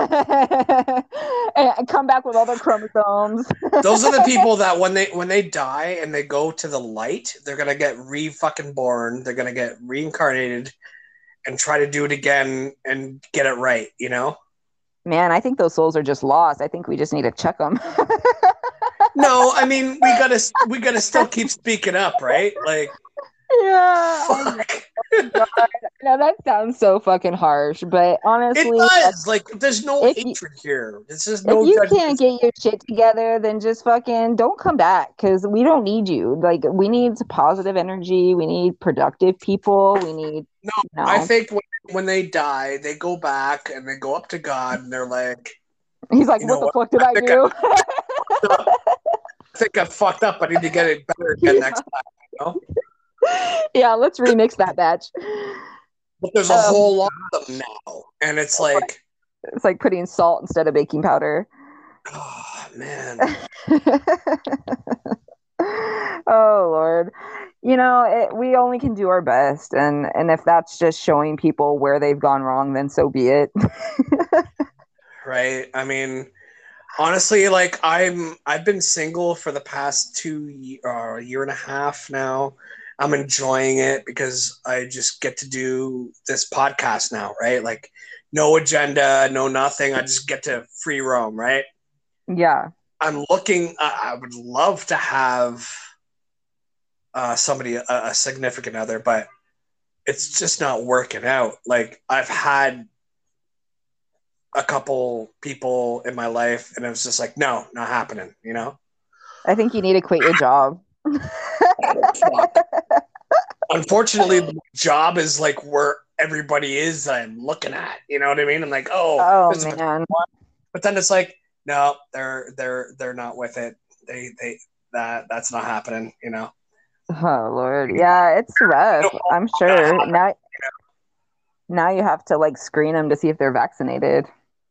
and come back with all their chromosomes. Those are the people that when they when they die and they go to the light, they're gonna get re fucking born. They're gonna get reincarnated and try to do it again and get it right. You know. Man, I think those souls are just lost. I think we just need to check them. no, I mean we gotta we gotta still keep speaking up, right? Like yeah. Fuck. Oh now that sounds so fucking harsh, but honestly, it does. Like, there's no hatred you, here. This is no. If you can't get your shit together, then just fucking don't come back because we don't need you. Like, we need positive energy. We need productive people. We need. No, you know, I think when, when they die, they go back and they go up to God and they're like, He's like, "What the what? fuck did I, I do?" I, I think I fucked up. I need to get it better again next time. You know? yeah, let's remix that batch. But there's a um, whole lot of them now, and it's like it's like putting salt instead of baking powder. Oh man. oh lord you know it, we only can do our best and and if that's just showing people where they've gone wrong then so be it right i mean honestly like i'm i've been single for the past two uh, year and a half now I'm enjoying it because I just get to do this podcast now, right? Like no agenda, no nothing. I just get to free roam, right? Yeah. I'm looking. I would love to have uh, somebody, a, a significant other, but it's just not working out. Like I've had a couple people in my life, and it was just like, no, not happening. You know. I think you need to quit your job. Unfortunately, the job is like where everybody is I'm looking at. You know what I mean? I'm like, oh, oh man. But then it's like, no, they're they're they're not with it. They they that that's not happening. You know. Oh Lord, yeah, it's rough. I'm sure now. Now you have to like screen them to see if they're vaccinated.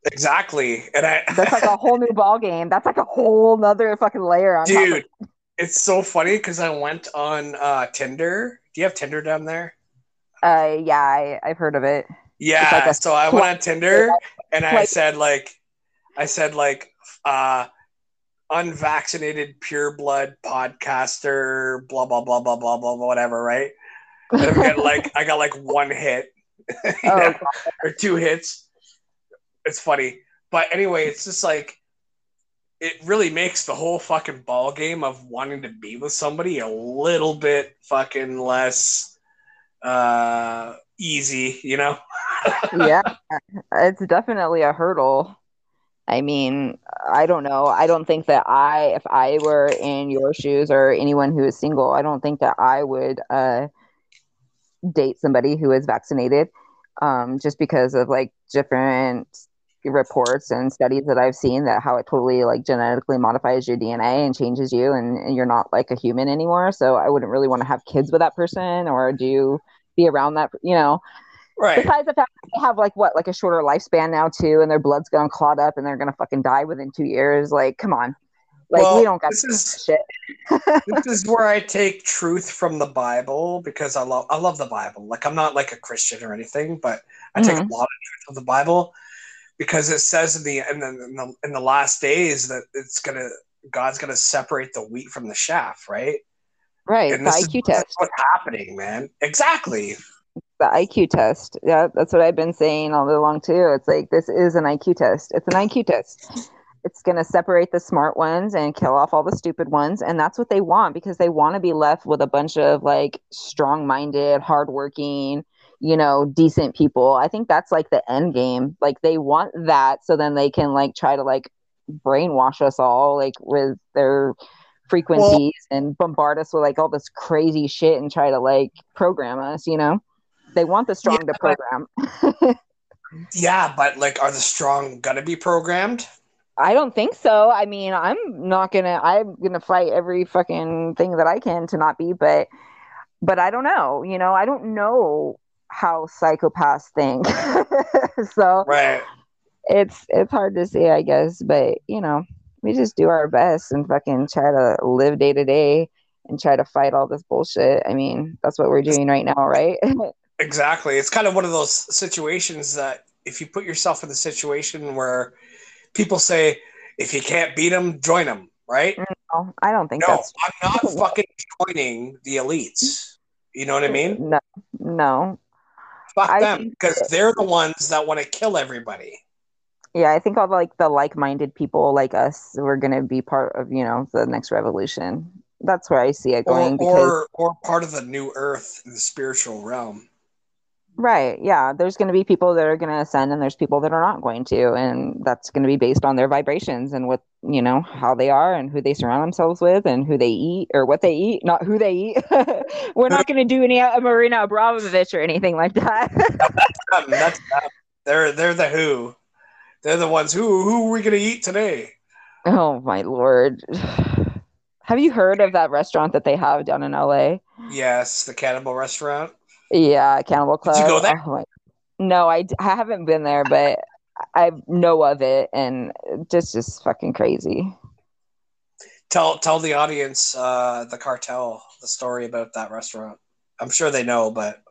Exactly, and I that's like a whole new ball game. That's like a whole nother fucking layer on. Dude, it's so funny because I went on uh, Tinder. Do you have Tinder down there? Uh, yeah, I, I've heard of it. Yeah, like a- so I went on Tinder and I said like, I said like, uh, unvaccinated pure blood podcaster, blah blah blah blah blah blah whatever, right? And I got like I got like one hit, oh, or two hits. It's funny, but anyway, it's just like it really makes the whole fucking ball game of wanting to be with somebody a little bit fucking less uh easy, you know? yeah. It's definitely a hurdle. I mean, I don't know. I don't think that I if I were in your shoes or anyone who is single, I don't think that I would uh date somebody who is vaccinated um just because of like different reports and studies that I've seen that how it totally like genetically modifies your DNA and changes you and, and you're not like a human anymore. So I wouldn't really want to have kids with that person or do be around that, you know. Right. Besides the fact that they have like what, like a shorter lifespan now too, and their blood's gonna clot up and they're gonna fucking die within two years. Like, come on. Like well, we don't got this is, shit. this is where I take truth from the Bible because I love I love the Bible. Like I'm not like a Christian or anything, but I mm-hmm. take a mm-hmm. lot of truth from the Bible because it says in the in the, in the in the last days that it's gonna God's gonna separate the wheat from the chaff, right? Right. And the IQ is, test. what's happening, man. Exactly. The IQ test. Yeah, that's what I've been saying all along too. It's like this is an IQ test. It's an IQ test. It's going to separate the smart ones and kill off all the stupid ones. And that's what they want because they want to be left with a bunch of like strong minded, hardworking, you know, decent people. I think that's like the end game. Like they want that so then they can like try to like brainwash us all like with their frequencies and bombard us with like all this crazy shit and try to like program us, you know? They want the strong Yeah, to program. Yeah, but like, are the strong gonna be programmed? I don't think so. I mean, I'm not gonna. I'm gonna fight every fucking thing that I can to not be, but, but I don't know. You know, I don't know how psychopaths think. so Right. it's it's hard to say, I guess. But you know, we just do our best and fucking try to live day to day and try to fight all this bullshit. I mean, that's what we're doing right now, right? Exactly. It's kind of one of those situations that if you put yourself in the situation where people say, if you can't beat them, join them, right? Mm, no, I don't think No, that's I'm not fucking joining the elites. You know what I mean? no, no. Fuck I them because they're the ones that want to kill everybody. Yeah, I think all the, like the like-minded people like us we're gonna be part of you know the next revolution. That's where I see it Or, going. because, or or part of the new earth in the spiritual realm. Right, yeah, there's gonna be people that are gonna ascend, and there's people that are not going to, and that's gonna be based on their vibrations and what you know how they are and who they surround themselves with and who they eat or what they eat, not who they eat. we're not gonna do any uh, Marina Abramović or anything like that. Um, that's they're they're the who. They're the ones who who are we gonna eat today? oh my lord. Have you heard of that restaurant that they have down in LA? Yes, the cannibal restaurant. Yeah, Cannibal Club. Did you go there? Oh my- no, I, d- I haven't been there, but I know of it, and just just fucking crazy. Tell tell the audience uh, the cartel the story about that restaurant. I'm sure they know, but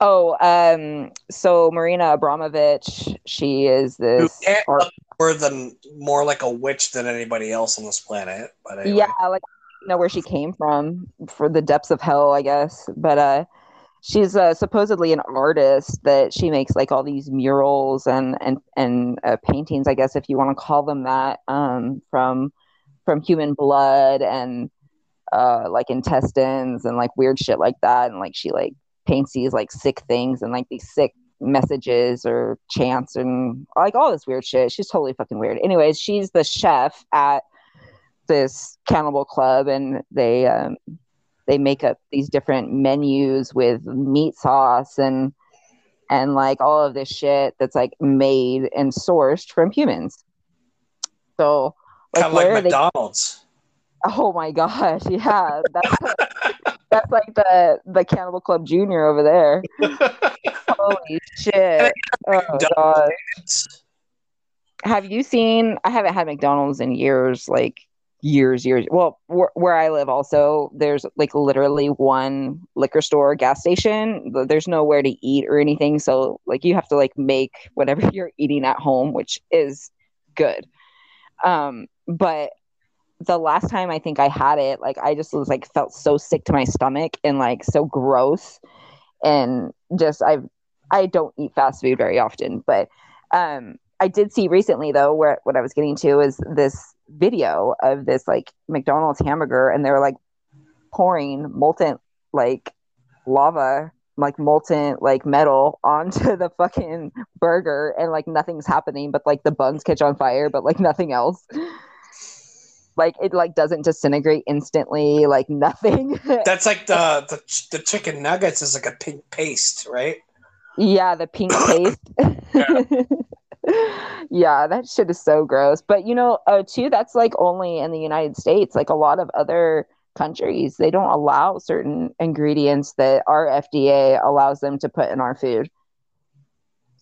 Oh, um, so Marina Abramović, she is this. can't art- more than more like a witch than anybody else on this planet. But anyway. yeah, like know where she came from for the depths of hell, I guess. But uh, she's uh, supposedly an artist that she makes like all these murals and and and uh, paintings, I guess if you want to call them that, um, from from human blood and uh, like intestines and like weird shit like that, and like she like paints these like sick things and like these sick messages or chants and like all this weird shit. She's totally fucking weird. Anyways, she's the chef at this cannibal club and they um they make up these different menus with meat sauce and and like all of this shit that's like made and sourced from humans. So like kind of like where are they McDonald's. Oh my gosh, yeah. That's that's like the the Cannibal Club Junior over there. Holy shit. Oh god. Have you seen I haven't had McDonald's in years, like years, years. Well, where, where I live also, there's like literally one liquor store, gas station. There's nowhere to eat or anything, so like you have to like make whatever you're eating at home, which is good. Um, but the last time I think I had it, like I just was like felt so sick to my stomach and like so gross, and just I've I don't eat fast food very often, but um, I did see recently though where what I was getting to is this video of this like McDonald's hamburger, and they're like pouring molten like lava like molten like metal onto the fucking burger and like nothing's happening but like the buns catch on fire but like nothing else. Like it like doesn't disintegrate instantly like nothing. That's like the, the ch- the chicken nuggets is like a pink paste, right? yeah the pink paste. Yeah that shit is so gross. But you know uh too that's like only in the united states. Like a lot of other countries they don't allow certain ingredients that our fda allows them to put in our food.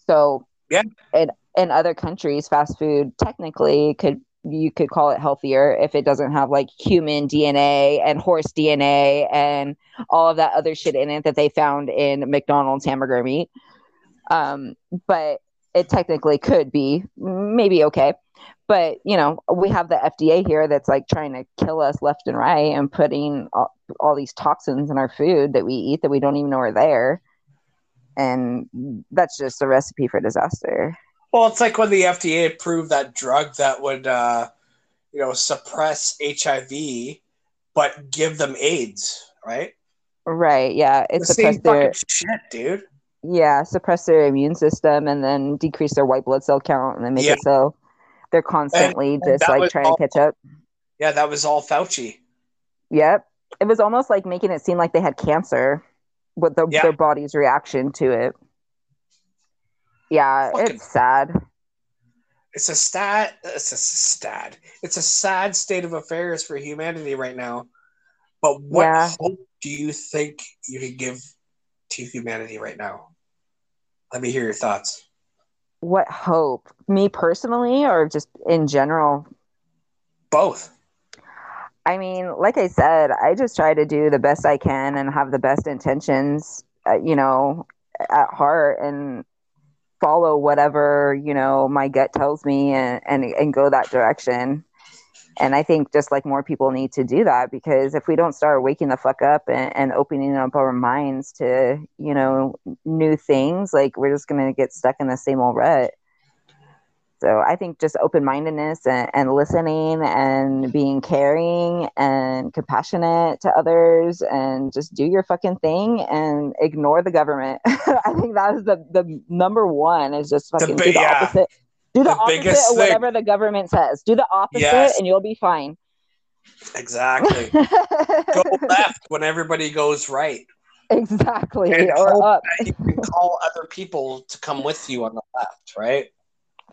So Yeah. and in other countries fast food technically could you could call it healthier if it doesn't have like human dna and horse dna and all of that other shit in it that they found in mcdonald's hamburger meat. Um but it technically could be maybe okay but you know we have the fda here that's like trying to kill us left and right and putting all, all these toxins in our food that we eat that we don't even know are there and that's just a recipe for disaster Well, it's like when the FDA approved that drug that would, uh, you know, suppress HIV, but give them AIDS, right? right yeah it's the same fucking shit, dude. Yeah suppress their immune system and then decrease their white blood cell count and then make Yeah. it so they're constantly and just that like trying all- to catch up Yeah, that was all Fauci. Yep. It was almost like making it seem like they had cancer with the, Yeah. their body's reaction to it. Yeah, Fucking- it's sad. It's a sad It's a sad It's a sad state of affairs for humanity right now. But what Yeah. hope do you think you could give to humanity right now? Let me hear your thoughts. What hope? Me personally, or just in general? Both. I mean, like I said, I just try to do the best I can and have the best intentions, uh, you know, at heart and follow whatever, you know, my gut tells me and, and, and go that direction. And I think just like more people need to do that because if we don't start waking the fuck up and, and opening up our minds to, you know, new things, like we're just going to get stuck in the same old rut. So I think just open mindedness and, and listening and being caring and compassionate to others and just do your fucking thing and ignore the government. I think that is the, the number one is just fucking do the yeah. opposite. Do the, The opposite biggest of whatever the government says. Do the opposite Yes. and you'll be fine. Exactly. Go left when everybody goes right. exactly. And or up. you can call other people to come with you on the left, right?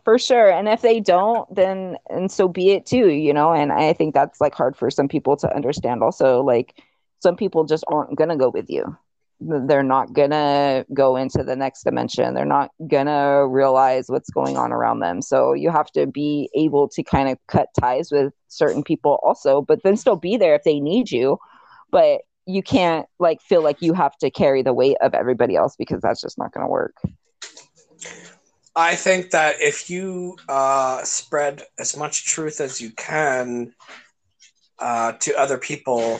for sure and if they don't then and so be it too you know and i think that's like hard for some people to understand also like some people just aren't gonna go with you they're not gonna go into the next dimension. They're not gonna realize what's going on around them. So you have to be able to kind of cut ties with certain people also but then still be there if they need you. But you can't like feel like you have to carry the weight of everybody else because that's just not gonna work. I think that if you uh, spread as much truth as you can uh, to other people,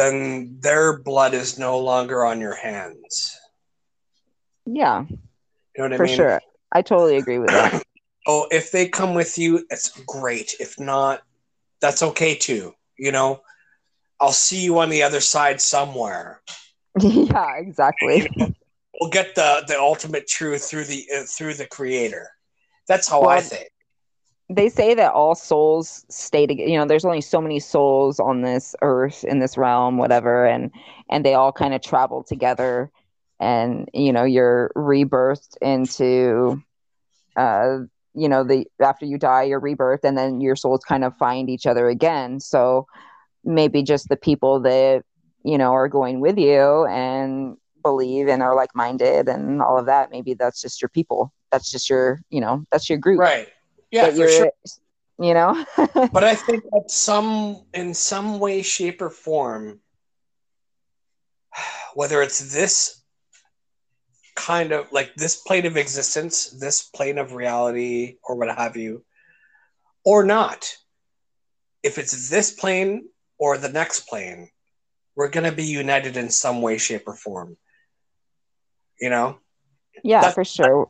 then their blood is no longer on your hands. yeah You know what I for mean? sure i totally agree with that Oh, if they come with you, it's great. If not, that's okay too. You know, I'll see you on the other side somewhere. yeah, exactly. We'll get the the ultimate truth through the uh, through the creator. That's how I think. They say that all souls stay together. You know, there's only so many souls on this earth, in this realm, whatever, and and they all kind of travel together. And you know, you're rebirthed into, uh, you know, the after you die, you're rebirthed, and then your souls kind of find each other again. So maybe just the people that you know are going with you and believe and are like minded and all of that. Maybe that's just your people. That's just your, you know, that's your group. Right. Yeah, for sure. you know, But I think that some in some way, shape, or form, whether it's this kind of like this plane of existence, this plane of reality, or what have you, or not, if it's this plane or the next plane, we're going to be united in some way, shape, or form. You know? yeah, That's- for sure.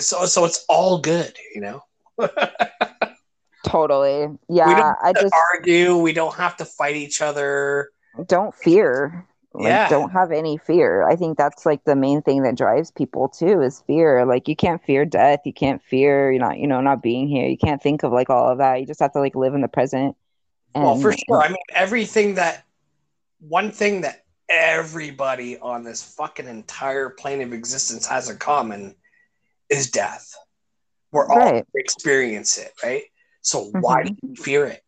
So, so it's all good, you know? Totally. we Yeah. I to just argue. We don't have to fight each other. don't fear. Like, Yeah. don't have any fear. I think that's like the main thing that drives people too is fear. Like you can't fear death. You can't fear you're not, you know, not being here. You can't think of like all of that. You just have to like live in the present. well, for And- sure. I mean, everything that one thing that everybody on this fucking entire plane of existence has in common is death. We're all Right. experience it, right? So why do you fear it?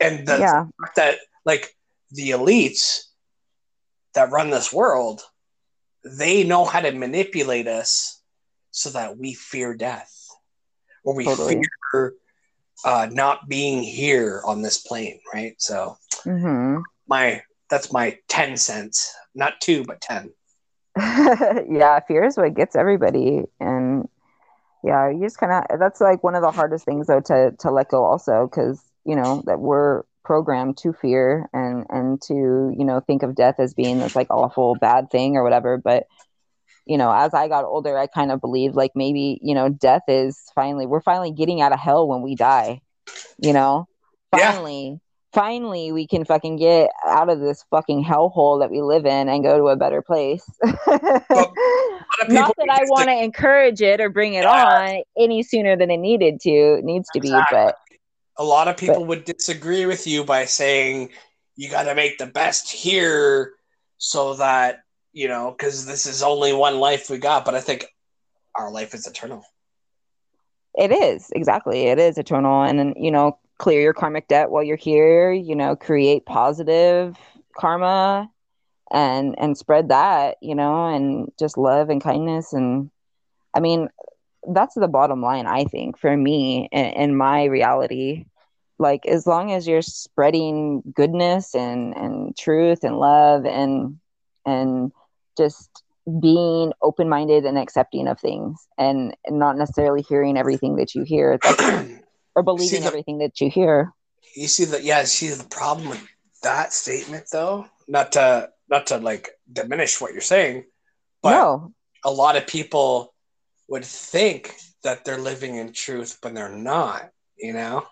And the yeah. fact that like the elites that run this world, they know how to manipulate us so that we fear death or we Totally. fear uh, not being here on this plane, right? So hmm my that's my 10 cents not two but 10 yeah, fear is what gets everybody, and yeah, you just kind of that's like one of the hardest things though to to let go also because you know that we're programmed to fear and and to you know think of death as being this like awful bad thing or whatever, but you know as I got older, I kind of believed like maybe you know death is finally we're finally getting out of hell when we die, you know, Yeah. finally. Finally, we can fucking get out of this fucking hellhole that we live in and go to a better place. Not that I want to encourage it or bring it Yeah. on any sooner than it needed to, it needs to be, but a lot of people but, would disagree with you by saying you got to make the best here so that you know because this is only one life we got but i think our life is eternal. It is. Exactly. It is eternal. And then you know clear your karmic debt while you're here you know create positive karma and and spread that you know and just love and kindness. And i mean that's the bottom line i think for me in, my reality. Like as long as you're spreading goodness and and truth and love and and just being open-minded and accepting of things and, and not necessarily hearing everything that you hear or believing the, everything that you hear. You see that yeah see the problem with that statement though? Not to not to like diminish what you're saying but no. a lot of people would think that they're living in truth but they're not you know?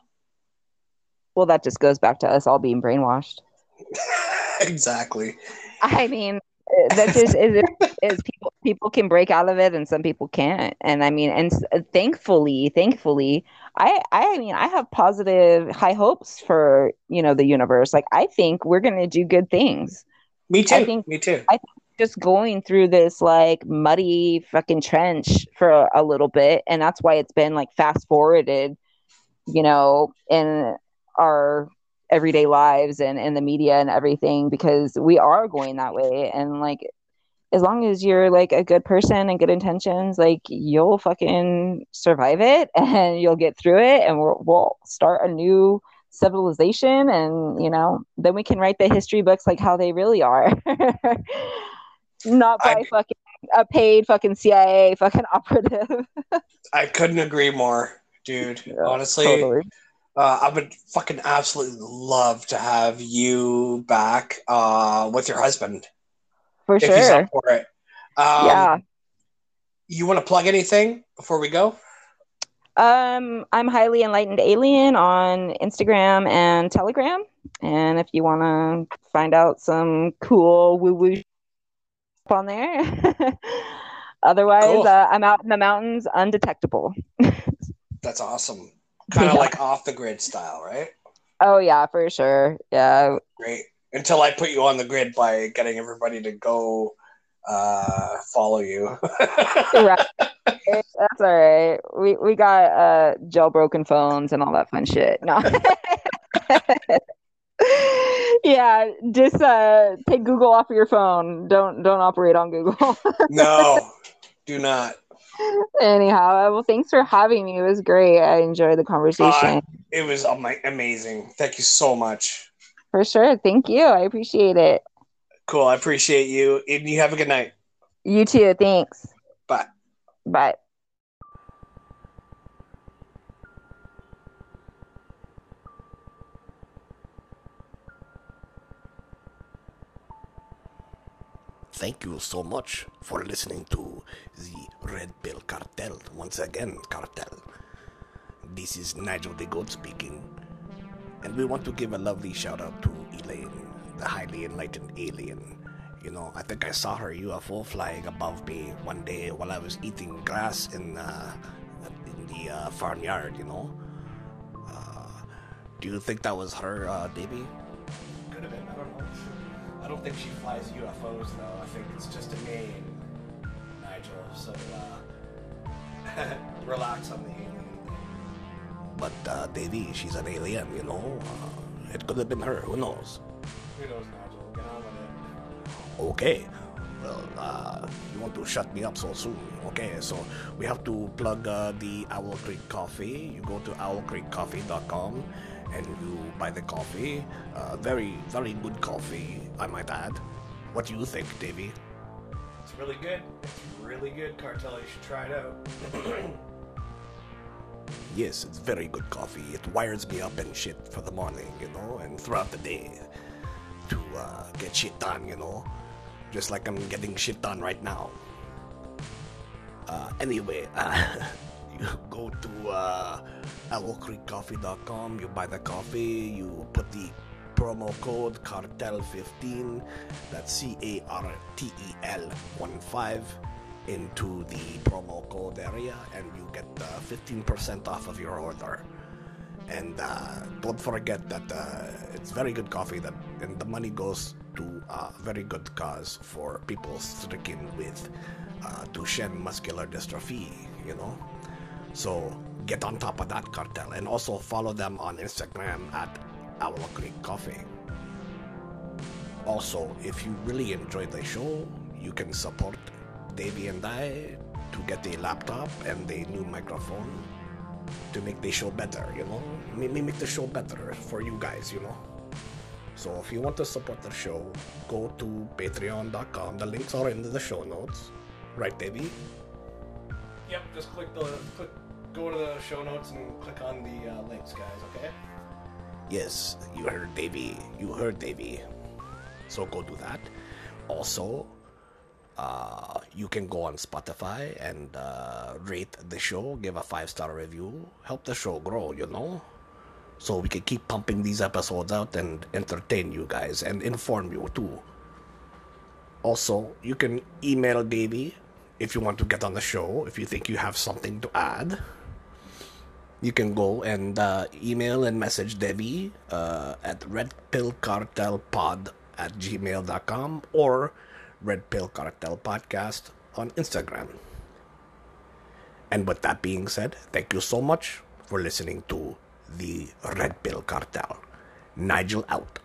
Well that just goes back to us all being brainwashed. Exactly. I mean that just is, is people people can break out of it and some people can't. And i mean and thankfully thankfully i i mean i have positive high hopes for you know the universe. Like i think we're going to do good things me too. i think me too. I think just going through this like muddy fucking trench for a little bit and that's why it's been like fast forwarded you know in our everyday lives and in the media and everything because we are going that way. And like as long as you're like a good person and good intentions like you'll fucking survive it and you'll get through it and we'll, we'll start a new civilization and you know then we can write the history books like how they really are not by I, fucking a paid fucking cia fucking operative i couldn't agree more dude yeah, honestly totally. Uh, I would fucking absolutely love to have you back uh, with your husband. For if sure. He's up for it. Um, yeah. You want to plug anything before we go? Um, I'm highly enlightened alien on Instagram and Telegram, and if you want to find out some cool woo woo on there. Otherwise, cool. uh, I'm out in the mountains, undetectable. That's awesome kind of yeah. like off the grid style, right? Oh yeah, for sure. Yeah. Great. Until I put you on the grid by getting everybody to go uh, follow you. right. That's all right. We we got uh, jailbroken phones and all that fun shit. No. yeah, just uh, take Google off of your phone. Don't don't operate on Google. no, do not. Anyhow, well, thanks for having me. It was great. I enjoyed the conversation. Uh, it was amazing. Thank you so much. For sure. Thank you. I appreciate it. Cool. I appreciate you. And you have a good night. You too. Thanks. Bye. Bye. Thank you so much for listening to the Red Pill Cartel. Once again, Cartel. This is Nigel the Goat speaking. And we want to give a lovely shout out to Elaine, the highly enlightened alien. You know, I think I saw her UFO flying above me one day while I was eating grass in, uh, in the uh, farmyard, you know? Uh, do you think that was her, uh? I don't think she flies UFOs though. I think it's just a name, Nigel. So uh, relax on the alien thing. But uh, Davey, she's an alien, you know. Uh, it could have been her. Who knows? Who knows, Nigel? Get on with it. Okay. Well, uh, you want to shut me up so soon? Okay, so we have to plug uh, the Owl Creek Coffee. You go to owlcreekcoffee.com and you buy the coffee. Uh, very, very good coffee, I might add. What do you think, Davey? It's really good. It's really good, Cartel. You should try it out. yes, it's very good coffee. It wires me up and shit for the morning, you know, and throughout the day to uh, get shit done, you know, just like I'm getting shit done right now. Uh, anyway, uh, go to uh, owlcreekcoffee.com, you buy the coffee, you put the promo code cartel15 that's c-a-r-t-e-l 1-5 into the promo code area and you get uh, 15% off of your order And uh, don't forget that uh, it's very good coffee that and the money goes to a very good cause for people stricken with uh, Duchenne muscular dystrophy, you know. So get on top of that cartel and also follow them on Instagram at Owl Creek Coffee. Also, if you really enjoyed the show, you can support Davey and I to get a laptop and a new microphone to make the show better, you know? Maybe make the show better for you guys, you know? So if you want to support the show, go to patreon.com. The links are in the show notes. Right, Davey? Yep, just click the click go to the show notes and click on the uh, links, guys, okay? Yes, you heard Davey. You heard Davey. So go do that. Also, uh, you can go on Spotify and uh, rate the show, give a five star review, help the show grow, you know? So we can keep pumping these episodes out and entertain you guys and inform you too. Also, you can email Davey if you want to get on the show, if you think you have something to add. You can go and uh, email and message Debbie uh, at redpillcartelpod at gmail.com or Red Pill Cartel Podcast on Instagram. And with that being said, thank you so much for listening to the Red Pill Cartel. Nigel out.